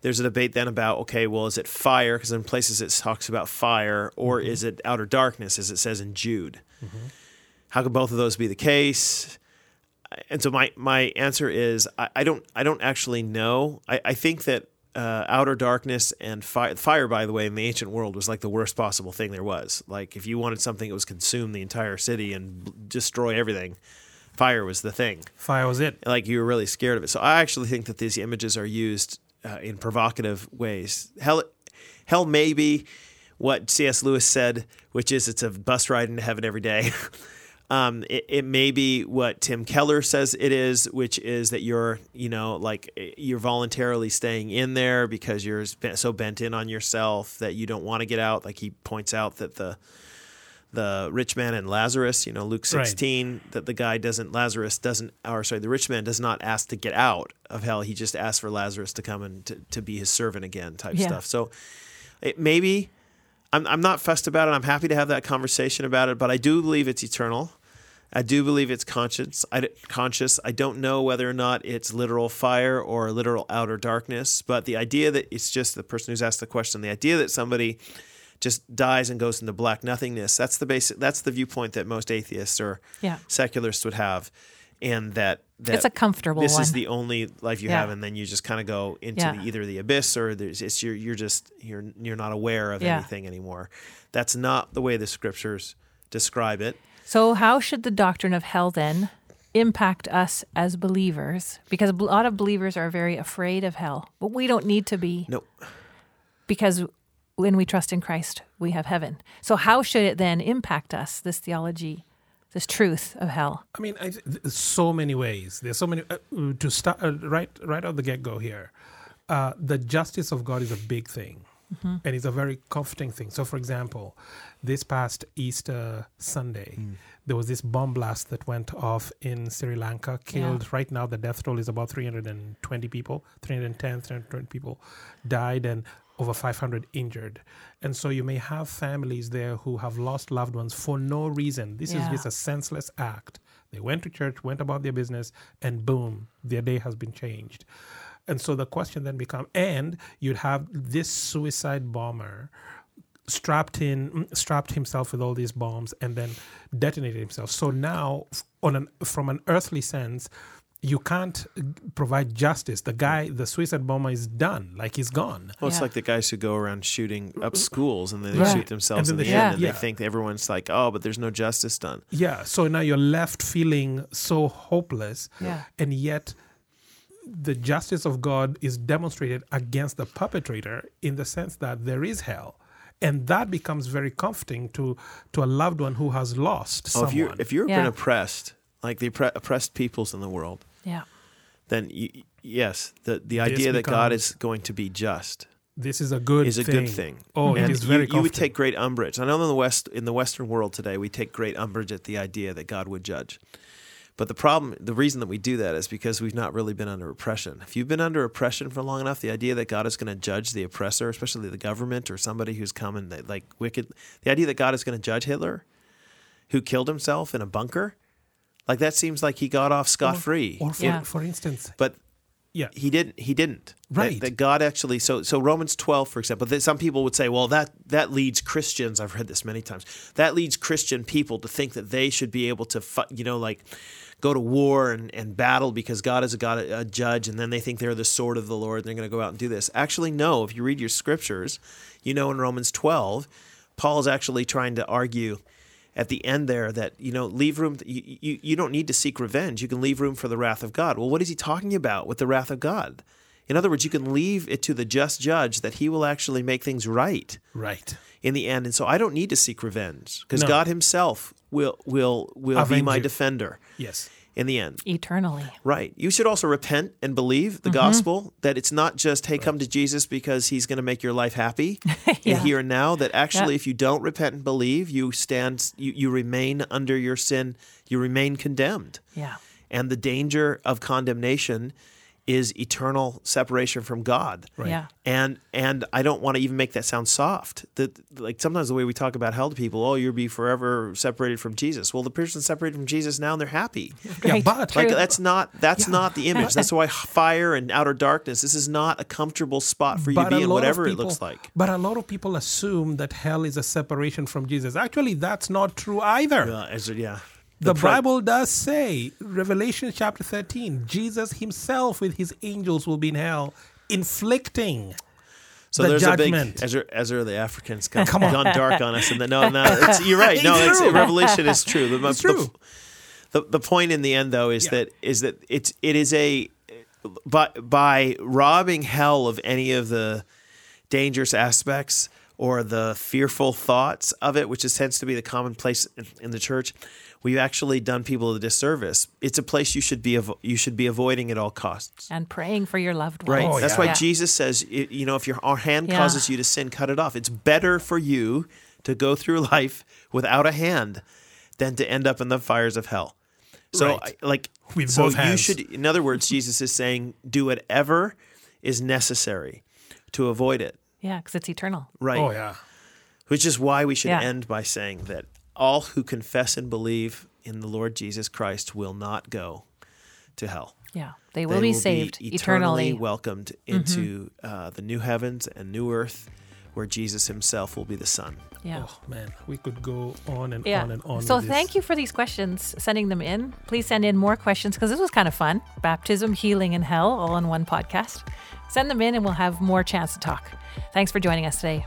[SPEAKER 1] There's a debate then about okay, well, is it fire? Because in places it talks about fire, or is it outer darkness, as it says in Jude? How could both of those be the case? And so my my answer is I, I don't I don't actually know. I, I think that uh, outer darkness and fire fire by the way in the ancient world was like the worst possible thing there was. Like if you wanted something that was consume the entire city and b- destroy everything, fire was the thing
[SPEAKER 3] fire was it
[SPEAKER 1] like you were really scared of it. So I actually think that these images are used uh, in provocative ways. Hell, hell may be what C.S. Lewis said, which is it's a bus ride into heaven every day. um, it, it may be what Tim Keller says it is, which is that you're, you know, like you're voluntarily staying in there because you're so bent in on yourself that you don't want to get out. Like he points out that the the rich man and Lazarus, you know, Luke
[SPEAKER 3] Right.
[SPEAKER 1] 16, that the guy doesn't, Lazarus doesn't, or sorry, the rich man does not ask to get out of hell. He just asks for Lazarus to come and to, to be his servant again type
[SPEAKER 2] Yeah.
[SPEAKER 1] stuff. So it maybe, I'm, I'm not fussed about it. I'm happy to have that conversation about it, but I do believe it's eternal. I do believe it's conscious. I, conscious. I don't know whether or not it's literal fire or literal outer darkness, but the idea that it's just the person who's asked the question, the idea that somebody just dies and goes into black nothingness. That's the basic. That's the viewpoint that most atheists or
[SPEAKER 2] Yeah.
[SPEAKER 1] secularists would have, and that, that
[SPEAKER 2] It's a comfortable
[SPEAKER 1] This is the only life you
[SPEAKER 2] Yeah.
[SPEAKER 1] have, and then you just kind of go into
[SPEAKER 2] Yeah.
[SPEAKER 1] the, either the abyss or there's it's you're you're just you're you're not aware of
[SPEAKER 2] Yeah.
[SPEAKER 1] anything anymore. That's not the way the scriptures describe it.
[SPEAKER 2] So, how should the doctrine of hell then impact us as believers? Because a lot of believers are very afraid of hell, but we don't need to be
[SPEAKER 1] No,
[SPEAKER 2] because when we trust in Christ, we have heaven. So, how should it then impact us, this theology, this truth of hell?
[SPEAKER 3] I mean, I, there's so many ways. There's so many uh, to start uh, right right out the get go here. Uh, the justice of God is a big thing, and it's a very comforting thing. So, for example, this past Easter Sunday, there was this bomb blast that went off in Sri Lanka, killed. Right now, the death toll is about 320 people, 310, 320 people died, and over 500 injured. And so you may have families there who have lost loved ones for no reason. This
[SPEAKER 2] Yeah.
[SPEAKER 3] is just a senseless act. They went to church, went about their business, and boom, their day has been changed. And so the question then becomes, and you'd have this suicide bomber strapped in strapped himself with all these bombs and then detonated himself so now on an from an earthly sense you can't provide justice the guy the suicide bomber is done like he's gone
[SPEAKER 1] Well, it's
[SPEAKER 2] Yeah.
[SPEAKER 1] like the guys who go around shooting up schools and then they
[SPEAKER 3] Right.
[SPEAKER 1] shoot themselves in the
[SPEAKER 3] they
[SPEAKER 1] end, and
[SPEAKER 3] Yeah.
[SPEAKER 1] they think everyone's like, "Oh, but there's no justice done."
[SPEAKER 3] yeah so now you're left feeling so hopeless
[SPEAKER 2] Yeah.
[SPEAKER 3] and yet the justice of god is demonstrated against the perpetrator in the sense that there is hell and that becomes very comforting to to a loved one who has lost
[SPEAKER 1] Oh,
[SPEAKER 3] someone
[SPEAKER 1] if you're if you've
[SPEAKER 2] Yeah.
[SPEAKER 1] been oppressed, like the oppre- oppressed peoples in the world,
[SPEAKER 2] Yeah.
[SPEAKER 1] then you, yes, the the idea that God is going to be just
[SPEAKER 3] this is a good
[SPEAKER 1] is a
[SPEAKER 3] thing.
[SPEAKER 1] good thing.
[SPEAKER 3] oh
[SPEAKER 1] and
[SPEAKER 3] it is
[SPEAKER 1] you,
[SPEAKER 3] very
[SPEAKER 1] you would take great umbrage. I know in the West, in the Western world today, we take great umbrage at the idea that God would judge. But the problem, the reason that we do that is because we've not really been under oppression. If you've been under oppression for long enough, the idea that God is going to judge the oppressor, especially the government or somebody who's come and that, like wicked, the idea that God is going to judge Hitler, who killed himself in a bunker, like that seems like he got off scot free.
[SPEAKER 3] Or for,
[SPEAKER 2] Yeah.
[SPEAKER 3] for instance,
[SPEAKER 1] But
[SPEAKER 3] yeah,
[SPEAKER 1] he didn't. He didn't.
[SPEAKER 3] Right.
[SPEAKER 1] That, God actually. So so Romans twelve, for example. That some people would say, well, that that leads Christians. I've read this many times. That leads Christian people to think that they should be able to, you know, like go to war and, and battle because God is a God, a judge, and then they think they're the sword of the Lord. and They're going to go out and do this. Actually, no. If you read your scriptures, you know in Romans twelve, Paul is actually trying to argue at the end there that you know leave room you, you you don't need to seek revenge you can leave room for the wrath of god well what is he talking about with the wrath of god in other words you can leave it to the just judge that he will actually make things right
[SPEAKER 3] right.
[SPEAKER 1] in the end and so i don't need to seek revenge because
[SPEAKER 3] No.
[SPEAKER 1] god himself will will will be my
[SPEAKER 3] you.
[SPEAKER 1] defender
[SPEAKER 3] Yes.
[SPEAKER 1] In the end
[SPEAKER 2] Eternally.
[SPEAKER 1] Right. You should also repent and believe the mm-hmm. gospel that it's not just, hey, come to Jesus because he's going to make your life happy
[SPEAKER 2] Yeah.
[SPEAKER 1] here and now. That actually,
[SPEAKER 2] Yeah.
[SPEAKER 1] if you don't repent and believe, you stand, you, you remain under your sin, you remain condemned.
[SPEAKER 2] Yeah.
[SPEAKER 1] And the danger of condemnation is eternal separation from God.
[SPEAKER 3] Right.
[SPEAKER 2] Yeah.
[SPEAKER 1] And and I don't want to even make that sound soft. That like sometimes the way we talk about hell to people, oh, you'll be forever separated from Jesus. Well, the person's separated from Jesus now, and they're happy.
[SPEAKER 3] Yeah, but
[SPEAKER 1] Like
[SPEAKER 2] True.
[SPEAKER 1] that's not that's not the image. That's why fire and outer darkness. This is not a comfortable spot for you to
[SPEAKER 3] but
[SPEAKER 1] be
[SPEAKER 3] a
[SPEAKER 1] in,
[SPEAKER 3] lot of
[SPEAKER 1] whatever it
[SPEAKER 3] people-
[SPEAKER 1] looks like.
[SPEAKER 3] But a lot of people assume that hell is a separation from Jesus. Actually, that's not true either.
[SPEAKER 1] As- yeah,
[SPEAKER 3] The,
[SPEAKER 1] pro-
[SPEAKER 3] Bible does say, Revelation chapter 13, Jesus himself with his angels will be in hell, inflicting.
[SPEAKER 1] So
[SPEAKER 3] the
[SPEAKER 1] there's
[SPEAKER 3] judgment.
[SPEAKER 1] a big as are, as are the Africans come,
[SPEAKER 3] Come on.
[SPEAKER 1] gone dark on us, and then no, no, it's, you're right. No,
[SPEAKER 3] It's
[SPEAKER 1] it's. Revelation is true. The,
[SPEAKER 3] It's
[SPEAKER 1] the-
[SPEAKER 3] true.
[SPEAKER 1] The, the point in the end, though, is
[SPEAKER 3] Yeah.
[SPEAKER 1] that is that it's it is a by by robbing hell of any of the dangerous aspects or the fearful thoughts of it, which is, tends to be the commonplace in, in the church. We've actually done people a disservice. It's a place you should be avo- you should be avoiding at all costs.
[SPEAKER 2] And praying for your loved ones.
[SPEAKER 1] Right.
[SPEAKER 3] Oh,
[SPEAKER 1] That's
[SPEAKER 3] yeah.
[SPEAKER 1] why
[SPEAKER 2] Yeah.
[SPEAKER 1] Jesus says, you know, if your our hand
[SPEAKER 2] Yeah.
[SPEAKER 1] causes you to sin, cut it off. It's better for you to go through life without a hand than to end up in the fires of hell. So,
[SPEAKER 3] Right.
[SPEAKER 1] I, like,
[SPEAKER 3] With
[SPEAKER 1] so
[SPEAKER 3] both
[SPEAKER 1] you
[SPEAKER 3] hands.
[SPEAKER 1] should. In other words, Jesus is saying, do whatever is necessary to avoid it.
[SPEAKER 2] Yeah, because it's eternal.
[SPEAKER 1] Right.
[SPEAKER 3] Oh, yeah.
[SPEAKER 1] Which is why we should
[SPEAKER 2] Yeah.
[SPEAKER 1] end by saying that all who confess and believe in the Lord Jesus Christ will not go to hell.
[SPEAKER 2] Yeah. They will be saved eternally.
[SPEAKER 1] welcomed into uh, the new heavens and new earth where Jesus himself will be the Son.
[SPEAKER 2] Yeah.
[SPEAKER 3] Oh, man. We could go on and
[SPEAKER 2] Yeah.
[SPEAKER 3] on and on.
[SPEAKER 2] so
[SPEAKER 3] with this.
[SPEAKER 2] thank you for these questions, sending them in. Please send in more questions because this was kind of fun. Baptism, healing, and hell all in one podcast. Send them in and we'll have more chance to talk. Thanks for joining us today.